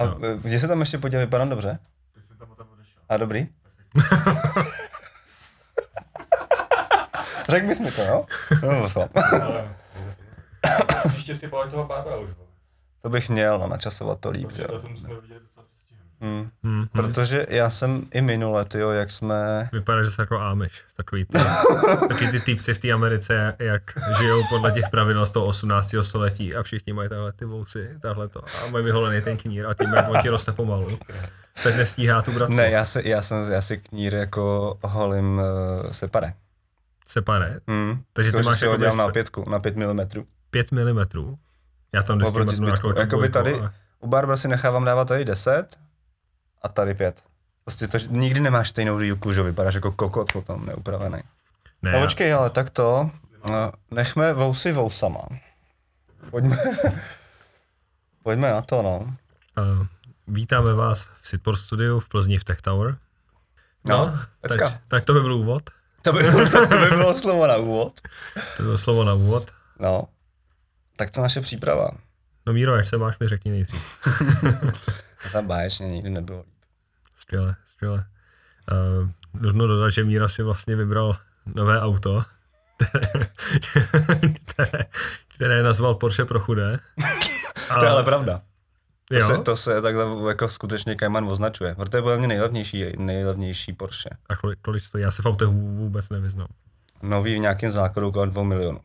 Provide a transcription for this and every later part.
A no. kde se tam ještě podívej, vypadám dobře? Ty jsi tam potom odešel. A dobrý? Řekl bys mi to, no? no. Příště si pojď toho Barbara už. to bych měl no, načasovat to líp, že Protože jo. o tom jsme viděli docela. Hmm. Hmm. Protože já jsem i minule, tyjo, jak jsme... Vypadá, že jsi jako Amish, takový ty, taky ty týpci v té Americe, jak žijou podle těch pravidel z toho 18. století a všichni mají tahle ty vousy, tahle to a mají vyholený ten knír a tím jak ti roste pomalu. Tak nestíhá tu bratku. Ne, já, se, já, jsem, já si knír jako holím uh, separe. Separé. Hmm. Takže ty Jakože máš si ho dělám na pětku, na 5 mm. 5 mm. Já tam vždycky jako Jakoby tady, ale... u Barbara si nechávám dávat tady 10 a tady 5. Prostě to, nikdy nemáš stejnou dílku, že vypadáš jako kokot potom neupravený. Ne, No počkej, ale tak to, no, nechme vousy vousama. Pojďme, pojďme na to, no. Uh, vítáme vás v Sitport studiu v Plzni v Tech Tower. No, tak, pecka. tak to by byl úvod. To by, bylo, to, by bylo slovo na úvod. To bylo slovo na úvod. No, tak to naše příprava. No Míro, jak se máš, mi řekni nejdřív. Za báječně nikdy nebylo. Skvěle, skvěle. Uh, nutno dodat, že Míra si vlastně vybral nové auto, které, které nazval Porsche pro chudé. A, To je ale pravda. To jo, se, to se takhle jako skutečně Cayman označuje. Protože to je podle mě nejlevnější, nejlevnější Porsche. a kolik, kolik stojí? Já se v autech vů- vůbec nevyznám. Nový v nějakém základu kolem 2 milionů.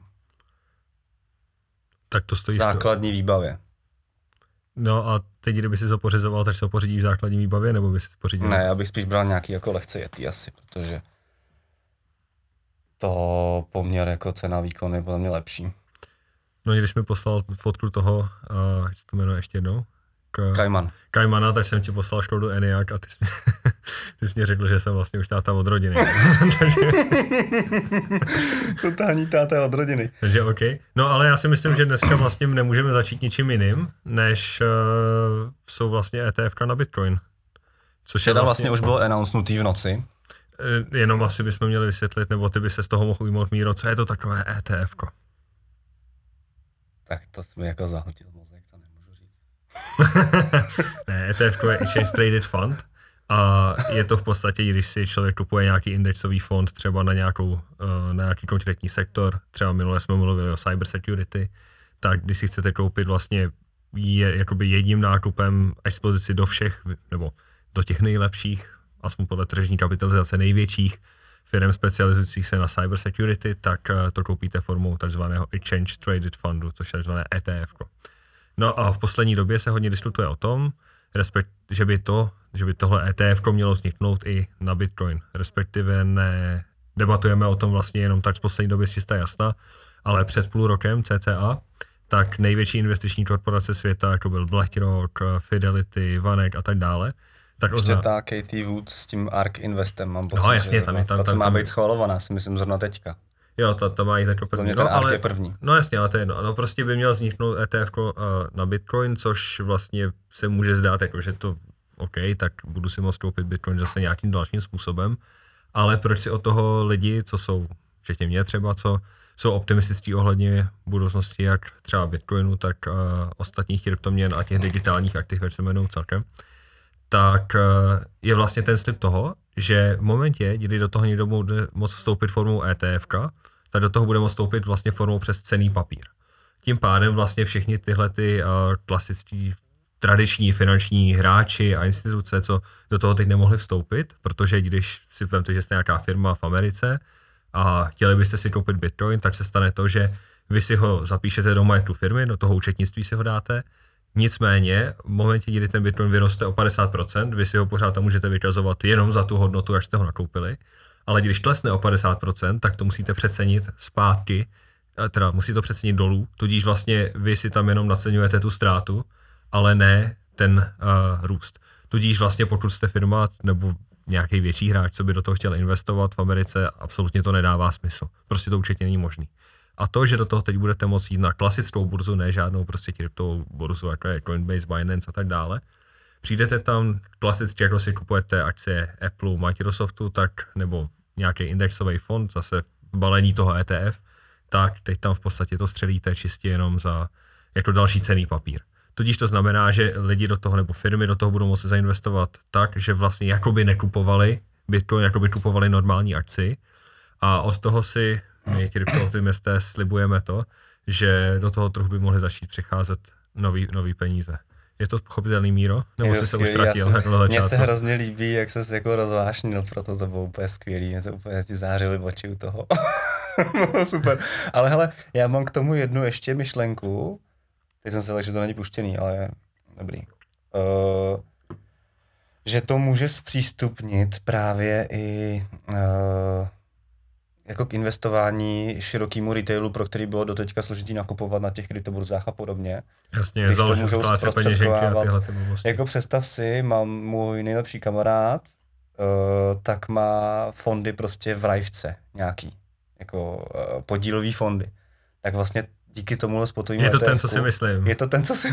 Tak to stojí. sto- Základní výbavě. No a teď, kdyby si to pořizoval, tak se ho pořídíš v základní výbavě, nebo bys si pořídil? Ne, já bych spíš bral nějaký jako lehce jetý asi, protože to poměr jako cena výkon je podle mě lepší. No, když mi poslal fotku toho, uh, jak se to jmenuje ještě jednou? K, Cayman. Kajmana, tak jsem ti poslal Škodu Enyaq a ty jsi, ty jsi mě řekl, že jsem vlastně už táta od rodiny. takže, Totální táta od rodiny. takže OK. No ale já si myslím, že dneska vlastně nemůžeme začít ničím jiným, než uh, jsou vlastně ETF na Bitcoin. Což je Teda vlastně, vlastně už bylo announcenutý v noci. eh, Jenom asi bychom měli vysvětlit, nebo ty by se z toho mohl ujmout Míro, co je to takové ETF. -ko? Tak to jsi mi jako zahltil mozek, to nemůžu říct. Ne, ETF je Exchange Traded Fund a je to v podstatě, když si člověk kupuje nějaký indexový fond třeba na, nějakou, eh, na nějaký konkrétní sektor, třeba minule jsme mluvili o cyber security, tak když si chcete koupit vlastně je, jakoby jedním nákupem expozici do všech, nebo do těch nejlepších, aspoň podle tržní kapitalizace největších firm specializujících se na cyber security, tak eh, to koupíte formou takzvaného Exchange Traded Fundu, což je takzvané ETF. No a v poslední době se hodně diskutuje o tom, respekt, že by to, že by tohle ETF mělo vzniknout i na Bitcoin. Respektive ne, debatujeme o tom vlastně jenom tak z poslední doby z čistá jasna, ale před půl rokem CCA, tak největší investiční korporace světa, jako byl BlackRock, Fidelity, Vanek a tak dále, tak Ještě ozna- ta Katie Wood s tím ARK Investem, mám pocit, No, jasně, tam je- tam- ta, co tam- má tam- být schvalovaná, si myslím zrovna teďka. Jo, ta, ta má jít jako první. mě ten no, ARK ale, je první. No jasně, ale to je jedno. No prostě by měl vzniknout ETF uh, na Bitcoin, což vlastně se může zdát jako, že to OK, tak budu si moct koupit Bitcoin zase nějakým dalším způsobem, ale proč si od toho lidi, co jsou, včetně mě třeba, co jsou optimističtí ohledně budoucnosti jak třeba Bitcoinu, tak uh, ostatních kryptoměn a těch digitálních aktiv, jak se jmenují celkem, tak uh, je vlastně ten slib toho, že v momentě, kdy do toho někdo bude moct vstoupit formou ETF, tak do toho bude moct vstoupit vlastně formou přes cený papír. Tím pádem vlastně všichni tyhle ty uh, klasický tradiční finanční hráči a instituce, co do toho teď nemohli vstoupit, protože když si vezmete, že jste nějaká firma v Americe a chtěli byste si koupit Bitcoin, tak se stane to, že vy si ho zapíšete do majetku firmy, do toho účetnictví si ho dáte, Nicméně, v momentě, kdy ten Bitcoin vyroste o 50%, vy si ho pořád tam můžete vykazovat jenom za tu hodnotu, jak jste ho nakoupili, ale když klesne o 50%, tak to musíte přecenit zpátky, eh, teda musí to přecenit dolů, tudíž vlastně vy si tam jenom naceňujete tu ztrátu, ale ne ten uh, růst. Tudíž vlastně pokud jste firma nebo nějaký větší hráč, co by do toho chtěl investovat v Americe, absolutně to nedává smysl. Prostě to určitě není možný. A to, že do toho teď budete moct jít na klasickou burzu, ne žádnou prostě kryptovou burzu, jako je Coinbase, Binance a tak dále, přijdete tam klasicky, jako si kupujete akcie Apple, Microsoftu, tak nebo nějaký indexový fond, zase v balení toho ETF, tak teď tam v podstatě to střelíte čistě jenom za jako další cený papír. Tudíž to znamená, že lidi do toho nebo firmy do toho budou moci zainvestovat tak, že vlastně jakoby nekupovali Bitcoin, jakoby kupovali normální akci a od toho si my kryptooptimisté slibujeme to, že do toho trhu by mohly začít přicházet nový, nový peníze. Je to pochopitelný míro? Nebo jsi se už ztratil na Mně se hrozně líbí, jak se jako rozvášnil, proto to bylo úplně skvělý, mě to úplně ti zářily oči u toho. Super. Ale hele, já mám k tomu jednu ještě myšlenku. Teď jsem se lekl, že to není puštěný, ale dobrý. Uh, že to může zpřístupnit právě i uh, jako k investování širokému retailu, pro který bylo doteďka složitý nakupovat na těch kryptoburzách a podobně. Jasně, Když to můžou zprostředkovávat. Jako představ si, mám můj nejlepší kamarád, uh, tak má fondy prostě v rajvce nějaký, jako uh, podílový fondy. Tak vlastně díky tomu spotovým Je to ten, co si myslím. Je to ten, co si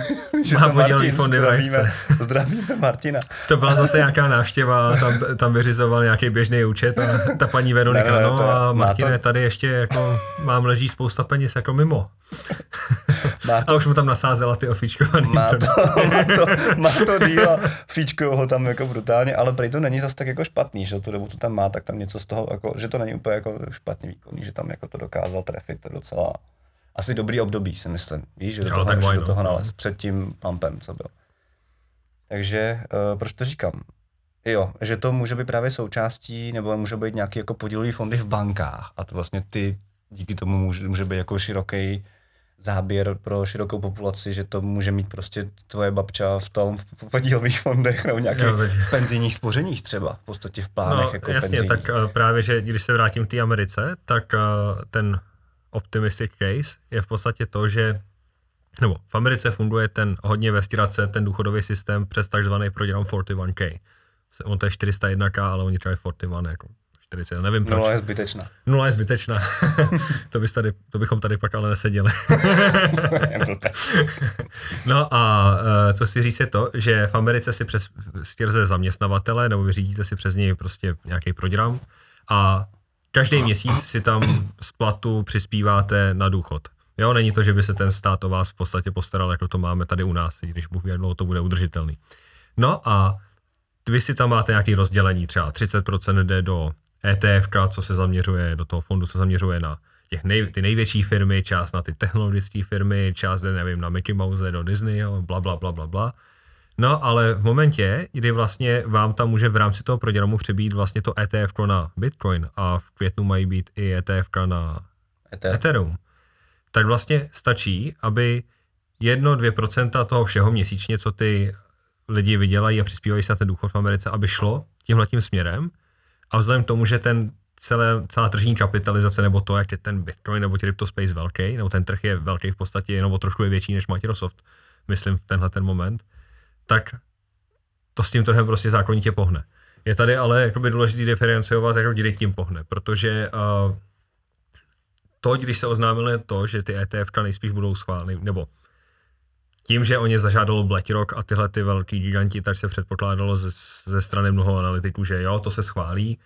že Má to Martin, fondy zdravíme, zdravíme Martina. To byla zase nějaká návštěva, tam, tam vyřizoval nějaký běžný účet a ta paní Veronika, Ne, ne, no to a Martine, to- tady ještě jako mám leží spousta peněz jako mimo. Má A už mu tam nasázela ty ofičkovaný má to, má to, má to díl a ho tam jako brutálně, ale prý to není zase tak jako špatný, že za tu dobu, co tam má, tak tam něco z toho, jako, že to není úplně jako špatně výkonný, že tam jako to dokázal trefit, to je docela asi dobrý období, si myslím, víš, že do Jo, toho, tak do toho no. nalez, před tím pumpem, co byl. Takže uh, proč to říkám? Jo, že to může být právě součástí, nebo může být nějaký jako podílový fondy v bankách a to vlastně ty díky tomu může, může být jako široký záběr pro širokou populaci, že to může mít prostě tvoje babča v tom v podílových fondech nebo nějakých Jo, penzijních spořeních třeba, v podstatě v plánech No, jako jasně, penzijních. tak uh, právě, že když se vrátím k té Americe, tak uh, ten optimistic case je v podstatě to, že nebo v Americe funguje ten hodně ve stirace, ten důchodový systém přes takzvaný program 41k. On to je 401k, ale oni třeba 41, jako 40, nevím proč. Nula je zbytečná. Nula je zbytečná. to, bys tady, to bychom tady pak ale neseděli. no a uh, co si říct je to, že v Americe si přes skrze zaměstnavatele nebo vyřídíte si přes něj prostě nějaký program a každý měsíc si tam z platu přispíváte na důchod. Jo, není to, že by se ten stát o vás v podstatě postaral, jako to máme tady u nás, i když Bůh ví, to bude udržitelný. No a vy si tam máte nějaké rozdělení, třeba 30% jde do ETF, co se zaměřuje, do toho fondu se zaměřuje na těch nej, ty největší firmy, část na ty technologické firmy, část jde, nevím, na Mickey Mouse, do Disney, jo, bla, bla, bla, bla, bla. No, ale v momentě, kdy vlastně vám tam může v rámci toho programu přibít vlastně to ETF na Bitcoin a v květnu mají být i ETF na Ether. Ethereum, tak vlastně stačí, aby 1-2% toho všeho měsíčně, co ty lidi vydělají a přispívají se na ten důchod v Americe, aby šlo tímhle tím směrem. A vzhledem k tomu, že ten celé, celá tržní kapitalizace, nebo to, jak je ten Bitcoin nebo CryptoSpace velký, nebo ten trh je velký v podstatě, jenom o trošku je větší než Microsoft, myslím v tenhle ten moment, tak to s tím trhem prostě zákonitě pohne. Je tady ale jakoby důležité diferenciovat, jako kdy tím pohne, protože uh, to, když se oznámilo to, že ty ETF nejspíš budou schváleny, nebo tím, že o ně zažádalo BlackRock a tyhle ty velký giganti, tak se předpokládalo ze, ze strany mnoho analytiků, že jo, to se schválí.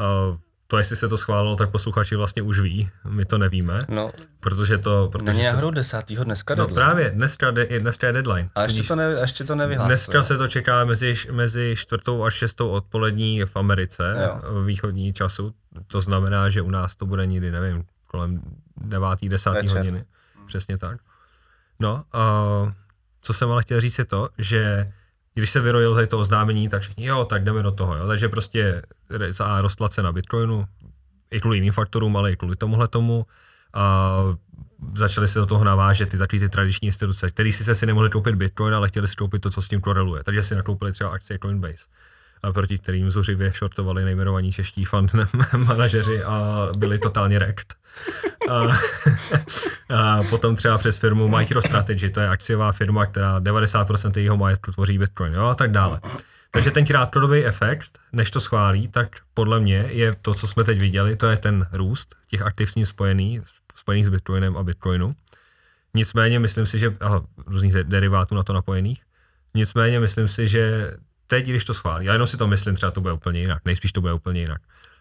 Uh, to, jestli se to schválilo, tak posluchači vlastně už ví, my to nevíme, No, protože to... Protože není se, náhodou desátýho dneska no deadline. právě, dneska, de, dneska je deadline. A ještě to, ne, ještě to nevyhlásil. Dneska se to čeká mezi, mezi čtvrtou a šestou odpolední v Americe, Jo. v východní času. To znamená, že u nás to bude někdy, nevím, kolem devátý, desátý Večer. hodiny. Přesně tak. No, a co jsem ale chtěl říct je to, že když se vyrojilo tady to oznámení, tak všichni, jo, tak jdeme do toho. Jo. Takže prostě za rostla cena Bitcoinu, i kvůli jiným faktorům, ale i kvůli tomuhle tomu. A začaly se do toho navážet ty takový ty tradiční instituce, který si si nemohli koupit Bitcoin, ale chtěli si koupit to, co s tím koreluje. Takže si nakoupili třeba akcie Coinbase, a proti kterým zuřivě shortovali nejmenovaní čeští fund manažeři a byli totálně rekt. A, potom třeba přes firmu MicroStrategy, to je akciová firma, která 90% jejího majetku tvoří Bitcoin, jo, a tak dále. Takže ten krátkodobý efekt, než to schválí, tak podle mě je to, co jsme teď viděli, to je ten růst těch aktiv s ním spojený, spojených s Bitcoinem a Bitcoinu. Nicméně myslím si, že, aha, různých de- derivátů na to napojených, nicméně myslím si, že teď, když to schválí, já jenom si to myslím, třeba to bude úplně jinak, nejspíš to bude úplně jinak,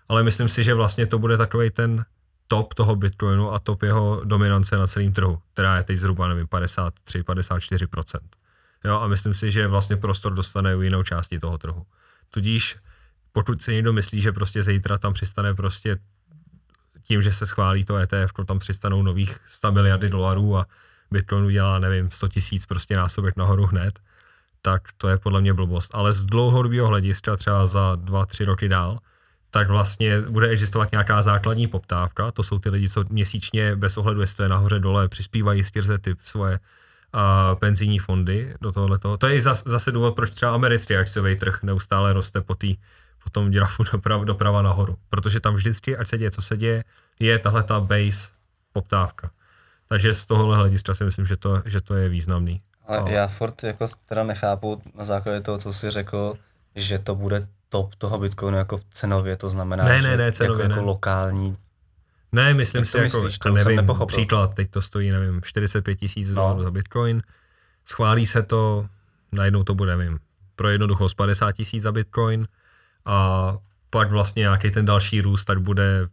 ale myslím si, že vlastně to bude takový ten top toho Bitcoinu a top jeho dominance na celém trhu, která je teď zhruba, nevím, 53-54%. Jo, a myslím si, že vlastně prostor dostane u jinou části toho trhu. Tudíž pokud si někdo myslí, že prostě zítra tam přistane prostě tím, že se schválí to ETF, tam přistanou nových 100 miliardy dolarů a Bitcoin udělá, nevím, 100 tisíc prostě násobek nahoru hned, tak to je podle mě blbost. Ale z dlouhodobého hlediska, třeba za dva, tři roky dál, tak vlastně bude existovat nějaká základní poptávka. To jsou ty lidi, co měsíčně bez ohledu, jestli to je nahoře dole, přispívají skrze ty svoje a penzijní fondy do tohoto. To je zase, zase důvod, proč třeba americký akciový trh neustále roste po, tý, po tom grafu doprava, doprava nahoru. Protože tam vždycky, ať se děje, co se děje, je tahle ta base poptávka. Takže z tohohle hlediska si myslím, že to, že to je významný. A já furt jako teda nechápu na základě toho, co jsi řekl, že to bude top toho Bitcoinu jako v cenově, to znamená, Ne, ne, ne, cenově jako, jako ne. lokální. Ne, myslím Jak si, jako, myslíš? to nevím, nepochopil. příklad, teď to stojí, nevím, 45 tisíc No. dolarů za Bitcoin, schválí se to, najednou to bude, nevím, pro jednoduchost 50 tisíc za Bitcoin a pak vlastně nějaký ten další růst, tak bude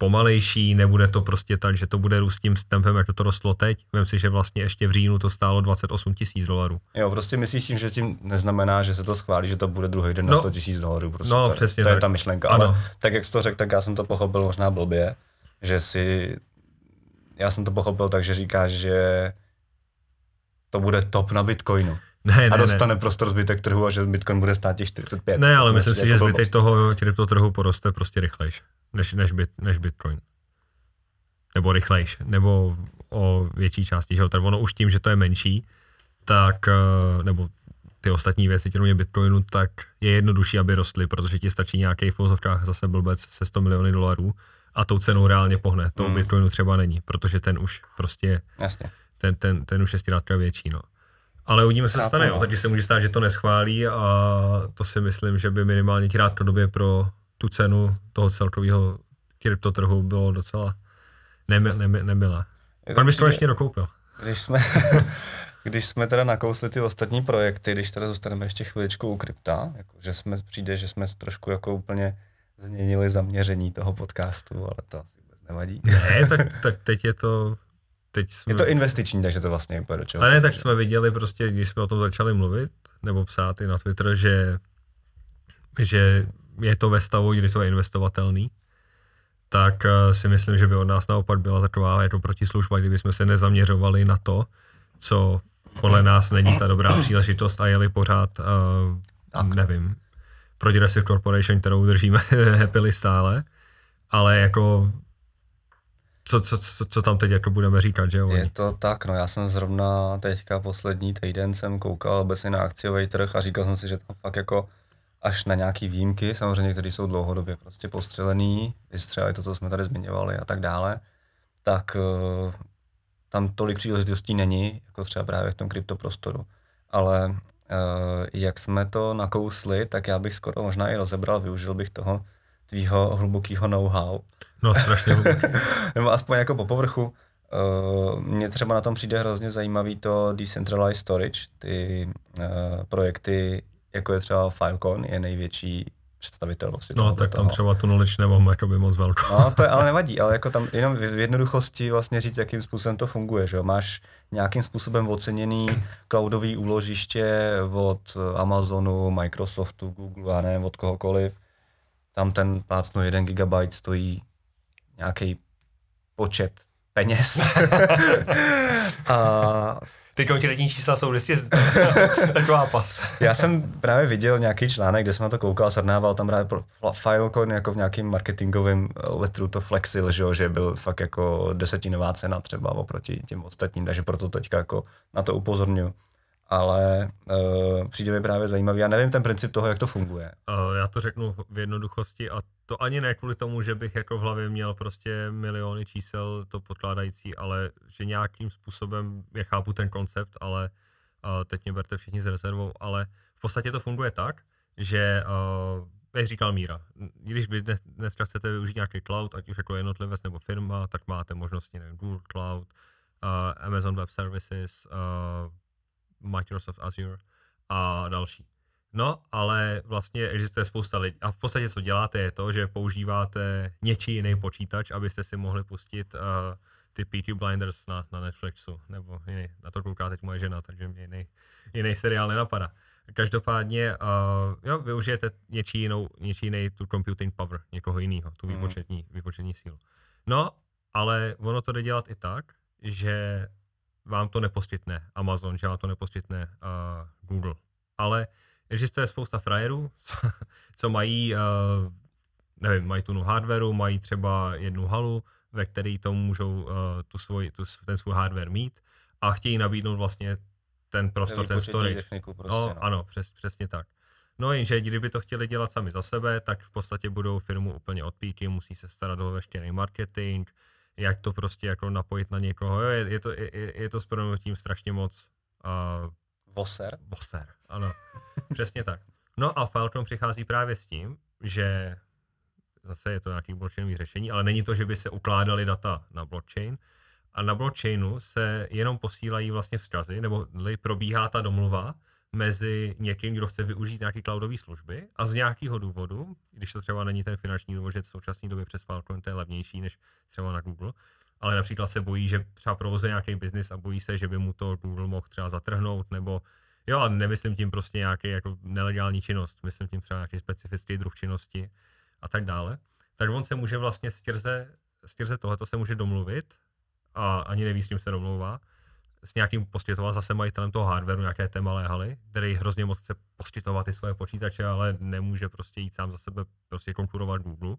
pomalejší, nebude to prostě tak, že to bude růst tím tempem, jak to rostlo teď. Vem si, že vlastně ještě v říjnu to stálo 28 tisíc dolarů. Jo, prostě myslíš tím, že tím neznamená, že se to schválí, že to bude druhý den na No. 100 tisíc dolarů. Prostě No, to, je- přesně to je tak. ta myšlenka. Ano. Ale tak, jak jsi to řekl, tak já jsem to pochopil možná blbě, že si, já jsem to pochopil tak, že říkáš, že to bude top na Bitcoinu. Ne, a ne, ne. dostane prostor zbytek trhu a že Bitcoin bude stát těch 45. Ne, ale myslím si, že jako zbytek blbost. toho kryptotrhu poroste prostě rychlejš, než, než, bit, než Bitcoin. Nebo rychlejš, nebo o větší části, že ono už tím, že to je menší, tak, eh, nebo ty ostatní věci, kromě Bitcoinu, tak je jednodušší, aby rostly, protože ti stačí nějaký v zase blbec se 100 miliony dolarů a tou cenou reálně pohne. To u Hmm. Bitcoinu třeba není, protože ten už prostě Jasně. ten, ten, ten už je zkrátka větší, no. Ale uvidíme, co se stane, jo. no. takže se může stát, že to neschválí a to si myslím, že by minimálně krátkodobě pro tu cenu toho celkového kryptotrhu bylo docela nemil, nemil, nemilé. Pak bys to ještě dokoupil. Když jsme, když jsme teda nakousli ty ostatní projekty, když teda zůstaneme ještě chviličku u krypta, jako, že jsme, přijde, že jsme trošku jako úplně změnili zaměření toho podcastu, ale to asi vůbec nevadí. Ne, tak, tak teď je to, teď jsme, Je to investiční, takže to vlastně je do čeho. ale ne, tak jsme viděli prostě, když jsme o tom začali mluvit, nebo psát i na Twitter, že, že je to ve stavu, kdy to je investovatelný, tak eh, si myslím, že by od nás naopak byla taková jako protislužba, kdyby jsme se nezaměřovali na to, co podle nás není ta dobrá příležitost a jeli pořád, uh, nevím, Progressive Corporation, kterou držíme happily stále, ale jako co, co, co, co tam teď jako budeme říkat, že jo? Je to tak, no já jsem zrovna teďka poslední týden jsem koukal obecně na akciový trh a říkal jsem si, že tam fakt jako až na nějaký výjimky, samozřejmě, které jsou dlouhodobě prostě postřelený, vystřelili to, co jsme tady zmiňovali a tak dále, tak uh, tam tolik příležitostí není, jako třeba právě v tom kryptoprostoru. Ale uh, jak jsme to nakousli, tak já bych skoro možná i rozebral, využil bych toho tvýho hlubokého know-how, No strašně hluboký. nebo aspoň jako po povrchu. Uh, mně třeba na tom přijde hrozně zajímavý to Decentralized Storage, ty uh, projekty, jako je třeba Filecoin, je největší představitel vlastně No, tak tam toho. třeba tu knowledge nemám jakoby moc velkou. No, to je, ale nevadí, ale jako tam jenom v v jednoduchosti vlastně říct, jakým způsobem to funguje, že jo? Máš nějakým způsobem oceněný cloudový úložiště od Amazonu, Microsoftu, Google, a ne od kohokoliv. Tam ten plácnu 1 GB stojí nějaký počet peněz. a Ty konkrétní čísla jsou vždycky taková past. Já jsem právě viděl nějaký článek, kde jsem na to koukal a srovnával tam právě Filecoin jako v nějakým marketingovém eh, letru to flexil, že, jo, že byl fakt jako desetinová cena třeba oproti těm ostatním, takže proto teďka jako na to upozorňuji. Ale uh, přijde mi právě zajímavý, já nevím ten princip toho, jak to funguje. Uh, já to řeknu v jednoduchosti a to ani ne kvůli tomu, že bych jako v hlavě měl prostě miliony čísel to podkládající, ale že nějakým způsobem, já chápu ten koncept, ale uh, teď mě berte všichni s rezervou, ale v podstatě to funguje tak, že uh, jak říkal Míra, když vy dnes, dneska chcete využít nějaký cloud, ať už jako jednotlivec nebo firma, tak máte možnosti, nevím, Google Cloud, uh, Amazon Web Services, uh, Microsoft Azure a další. No, ale vlastně existuje spousta lidí. A v podstatě, co děláte, je to, že používáte něčí jiný počítač, abyste si mohli pustit uh, ty Peaky Blinders na, na Netflixu, nebo jiný, na to kouká teď moje žena, takže mě jiný, jiný seriál nenapadá. Každopádně, uh, jo, využijete něčí, jinou, něčí jiný tu computing power, někoho jiného, tu Mhm. výpočetní, výpočetní sílu. No, ale ono to jde dělat i tak, že vám to neposkytne Amazon, že vám to neposkytne uh, Google. Ale existuje spousta frajerů, co, co mají, uh, nevím, mají tu hardwareu, mají třeba jednu halu, ve který to můžou uh, tu svoj, tu, ten svůj hardware mít a chtějí nabídnout vlastně ten prostor, ten storage. techniku prostě, no, no. ano, přes, přesně tak. No jenže kdyby to chtěli dělat sami za sebe, tak v podstatě budou firmu úplně od píky, musí se starat o veškerý marketing, jak to prostě jako napojit na někoho. Jo, je, je, to, je, je to s proměnutím strašně moc uh, Voser? Voser, ano, přesně tak. No a Falcon přichází právě s tím, že zase je to nějaký blockchainový řešení, ale není to, že by se ukládaly data na blockchain, a na blockchainu se jenom posílají vlastně vzkazy, nebo probíhá ta domluva mezi někým, kdo chce využít nějaké cloudové služby a z nějakého důvodu, když to třeba není ten finanční důvod, že v současné době přes Falcon to je levnější než třeba na Google, ale například se bojí, že třeba provozuje nějaký biznis a bojí se, že by mu to Google mohl třeba zatrhnout, nebo jo, a nemyslím tím prostě nějaký jako nelegální činnost, myslím tím třeba nějaký specifický druh činnosti a tak dále, tak on se může vlastně skrze, skrze tohleto se může domluvit a ani neví, s kým se domlouvá, s nějakým poskytoval zase majitelem toho hardwareu, nějaké té malé haly, který hrozně moc chce poskytovat ty svoje počítače, ale nemůže prostě jít sám za sebe prostě konkurovat Google.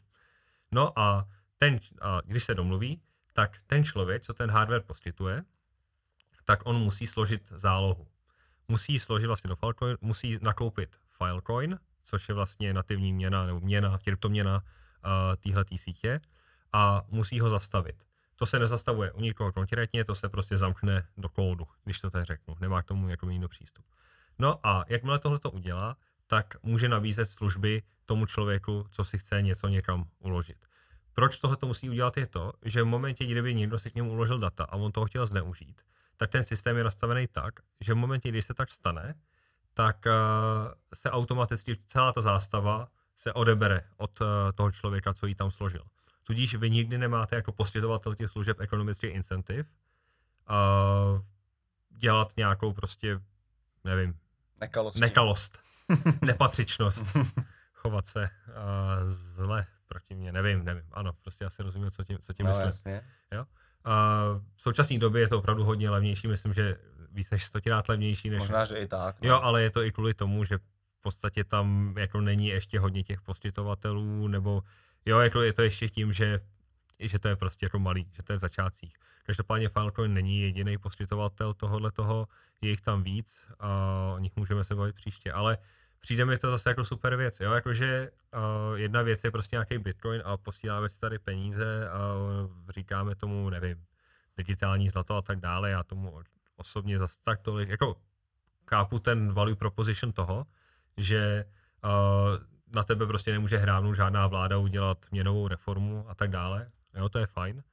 No a, ten, a když se domluví, tak ten člověk, co ten hardware poskytuje, tak on musí složit zálohu. Musí složit vlastně do Filecoin, musí nakoupit Filecoin, což je vlastně nativní měna nebo měna, kryptoměna uh, téhletý sítě a musí ho zastavit. To se nezastavuje u nikoho konkrétně, to se prostě zamkne do kódu, když to tak řeknu. Nemá k tomu jako nikdo přístup. No a jakmile tohle to udělá, tak může nabízet služby tomu člověku, co si chce něco někam uložit. Proč tohle to musí udělat je to, že v momentě, kdyby někdo si k němu uložil data a on toho chtěl zneužít, tak ten systém je nastavený tak, že v momentě, kdy se tak stane, tak uh, se automaticky celá ta zástava se odebere od uh, toho člověka, co ji tam složil. Tudíž vy nikdy nemáte jako poskytovatel těch služeb ekonomický incentiv uh, dělat nějakou prostě, nevím, Nekalost. nekalost, nepatřičnost, chovat se uh, zle proti mně, nevím, nevím, ano, prostě asi rozumím, co tím, co tím no, myslím. jasně. Jo? Uh, v současné době je to opravdu hodně levnější, myslím, že víc než stokrát levnější. Než... Možná, že i tak. No. Jo, ale je to i kvůli tomu, že v podstatě tam jako není ještě hodně těch poskytovatelů, nebo jo, jako je to ještě tím, že, že to je prostě jako malý, že to je v začátcích. Každopádně Filecoin není jediný poskytovatel tohohle toho, je jich tam víc a o nich můžeme se bavit příště, ale přijde mi to zase jako super věc, jo, jakože uh, jedna věc je prostě nějaký Bitcoin a posíláme si tady peníze a říkáme tomu, nevím, digitální zlato a tak dále, já tomu osobně zase tak tolik, jako kápu ten value proposition toho, že uh, na tebe prostě nemůže hrávnout žádná vláda udělat měnovou reformu a tak dále, jo, to je fajn,